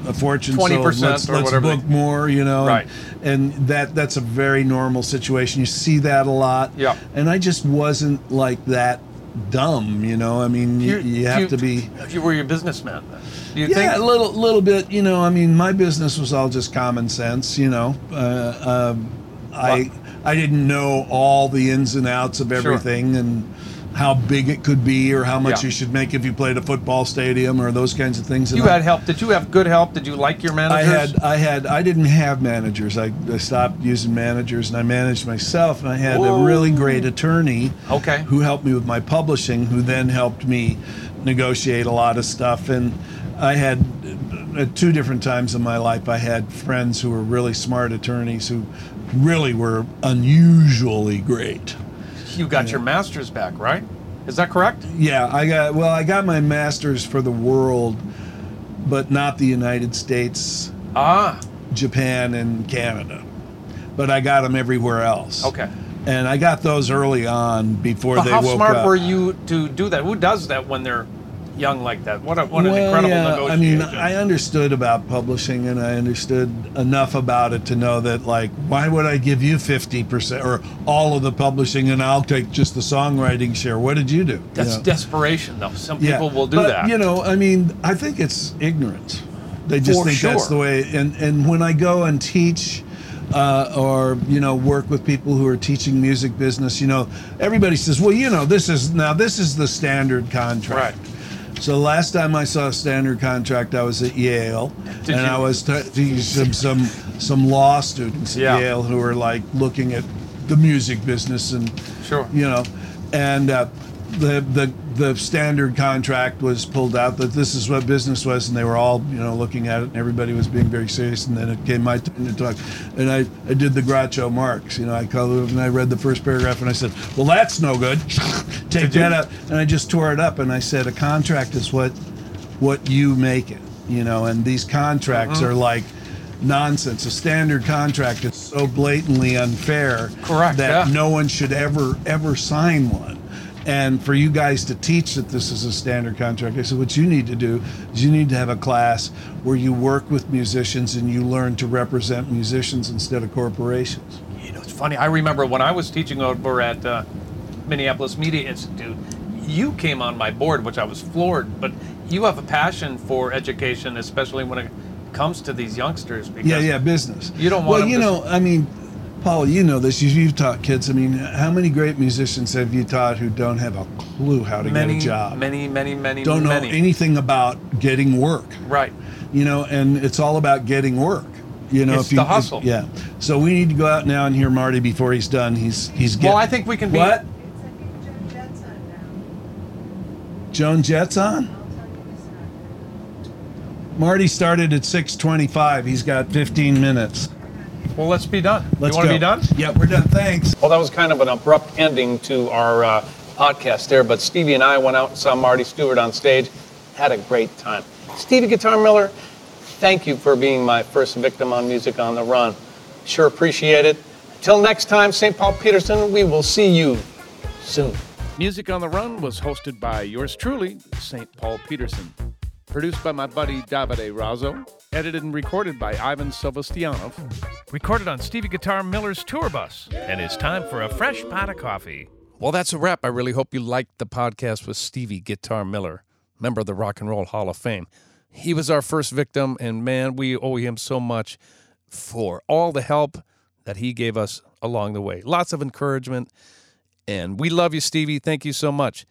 a fortune. 20% so let's, or let's whatever book more. You know, Right. And that that's a very normal situation. You see that a lot. Yeah. And I just wasn't like that dumb. You know, I mean, you, You- have you- to be. You were your businessman. Then. Do you Yeah, a little, little bit. You know, I mean, my business was all just common sense. You know, uh, um, I I didn't know all the ins and outs of everything and how big it could be or how much Yeah. you should make if you played a football stadium or those kinds of things. And You I- had help. Did you have good help? Did you like your managers? I had, I had, I didn't have managers. I, I stopped using managers and I managed myself. And I had a really great attorney Okay. who helped me with my publishing, who then helped me negotiate a lot of stuff. And I had, at two different times in my life, I had friends who were really smart attorneys who really were unusually great. You got your master's back, right? Is that correct? Yeah, I got well. I got my master's for the world, but not the United States. Ah, Japan and Canada, but I got them everywhere else. okay. And I got those early on before But they how woke smart up. were you to do that? Who does that when they're young like that? What, a, what an incredible yeah, I mean. I understood about publishing, and I understood enough about it to know that, like, why would I give you fifty percent or all of the publishing, and I'll take just the songwriting share? What did you do? You That's know? desperation, though. Some Yeah, people will do but, that. You know, I mean, I think it's ignorance. They just For think that's the way. And and when I go and teach, uh, or you know, work with people who are teaching music business, you know, everybody says, well, you know, this is now this is the standard contract. So the last time I saw a standard contract, I was at Yale, Did and you- I was t- teaching some some some law students at Yeah. Yale who were like looking at the music business and Sure. you know, and uh, the the the standard contract was pulled out that this is what business was, and they were all you know looking at it, and everybody was being very serious. And then it came my turn to talk, and I, I did the Groucho Marx. You know, I called it, and I read the first paragraph, and I said, "Well, that's no good. Take that out." And I just tore it up, and I said, "A contract is what what you make it." You know, and these contracts Mm-hmm. are like. Nonsense. A standard contract is so blatantly unfair Correct, that yeah. no one should ever ever sign one and for you guys to teach that this is a standard contract i said what you need to do is you need to have a class where you work with musicians and you learn to represent musicians instead of corporations You know, it's funny. I remember when I was teaching over at uh, Minneapolis Media Institute, you came on my board, which I was floored. But you have a passion for education, especially when it comes to these youngsters. Because yeah yeah business You don't want well you know i mean paul you know this you- you've taught kids i mean how many great musicians have you taught who don't have a clue how to many, get a job many, many, many, don't know many. anything about getting work Right. you know, and it's all about getting work. You know, It's if you the hustle. yeah. So we need to go out now and hear Marty before he's done. He's he's getting. Well, I think we can be. what? Joan Jett's on. I'll tell you this now. Marty started at six twenty-five. He's got fifteen minutes. Well, let's be done. Let's you want to be done? Yeah, we're done. Thanks. Well, that was kind of an abrupt ending to our uh, podcast there, but Stevie and I went out and saw Marty Stuart on stage, had a great time. Stevie Guitar Miller, thank you for being my first victim on Music on the Run. Sure appreciate it. Till next time, St. Paul Peterson, we will see you soon. Music on the Run was hosted by yours truly, St. Paul Peterson. Produced by my buddy Davide Razzo. Edited and recorded by Ivan Silvastianov. Recorded on Stevie Guitar Miller's tour bus. And it's time for a fresh pot of coffee. Well, that's a wrap. I really hope you liked the podcast with Stevie Guitar Miller, member of the Rock and Roll Hall of Fame. He was our first victim, and man, we owe him so much for all the help that he gave us along the way. Lots of encouragement. And we love you, Stevie. Thank you so much.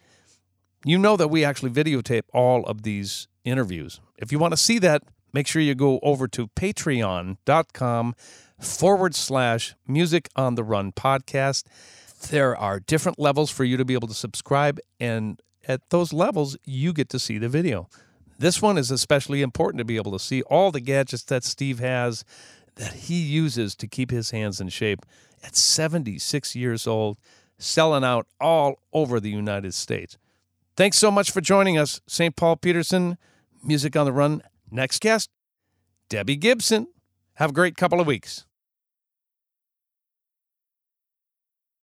You know that we actually videotape all of these interviews. If you want to see that, make sure you go over to patreon.com forward slash music on the run podcast. There are different levels for you to be able to subscribe, and at those levels, you get to see the video. This one is especially important to be able to see all the gadgets that Steve has that he uses to keep his hands in shape at 76 years old, selling out all over the United States. Thanks so much for joining us, St. Paul Peterson, Music on the Run. Next guest, Debbie Gibson. Have a great couple of weeks.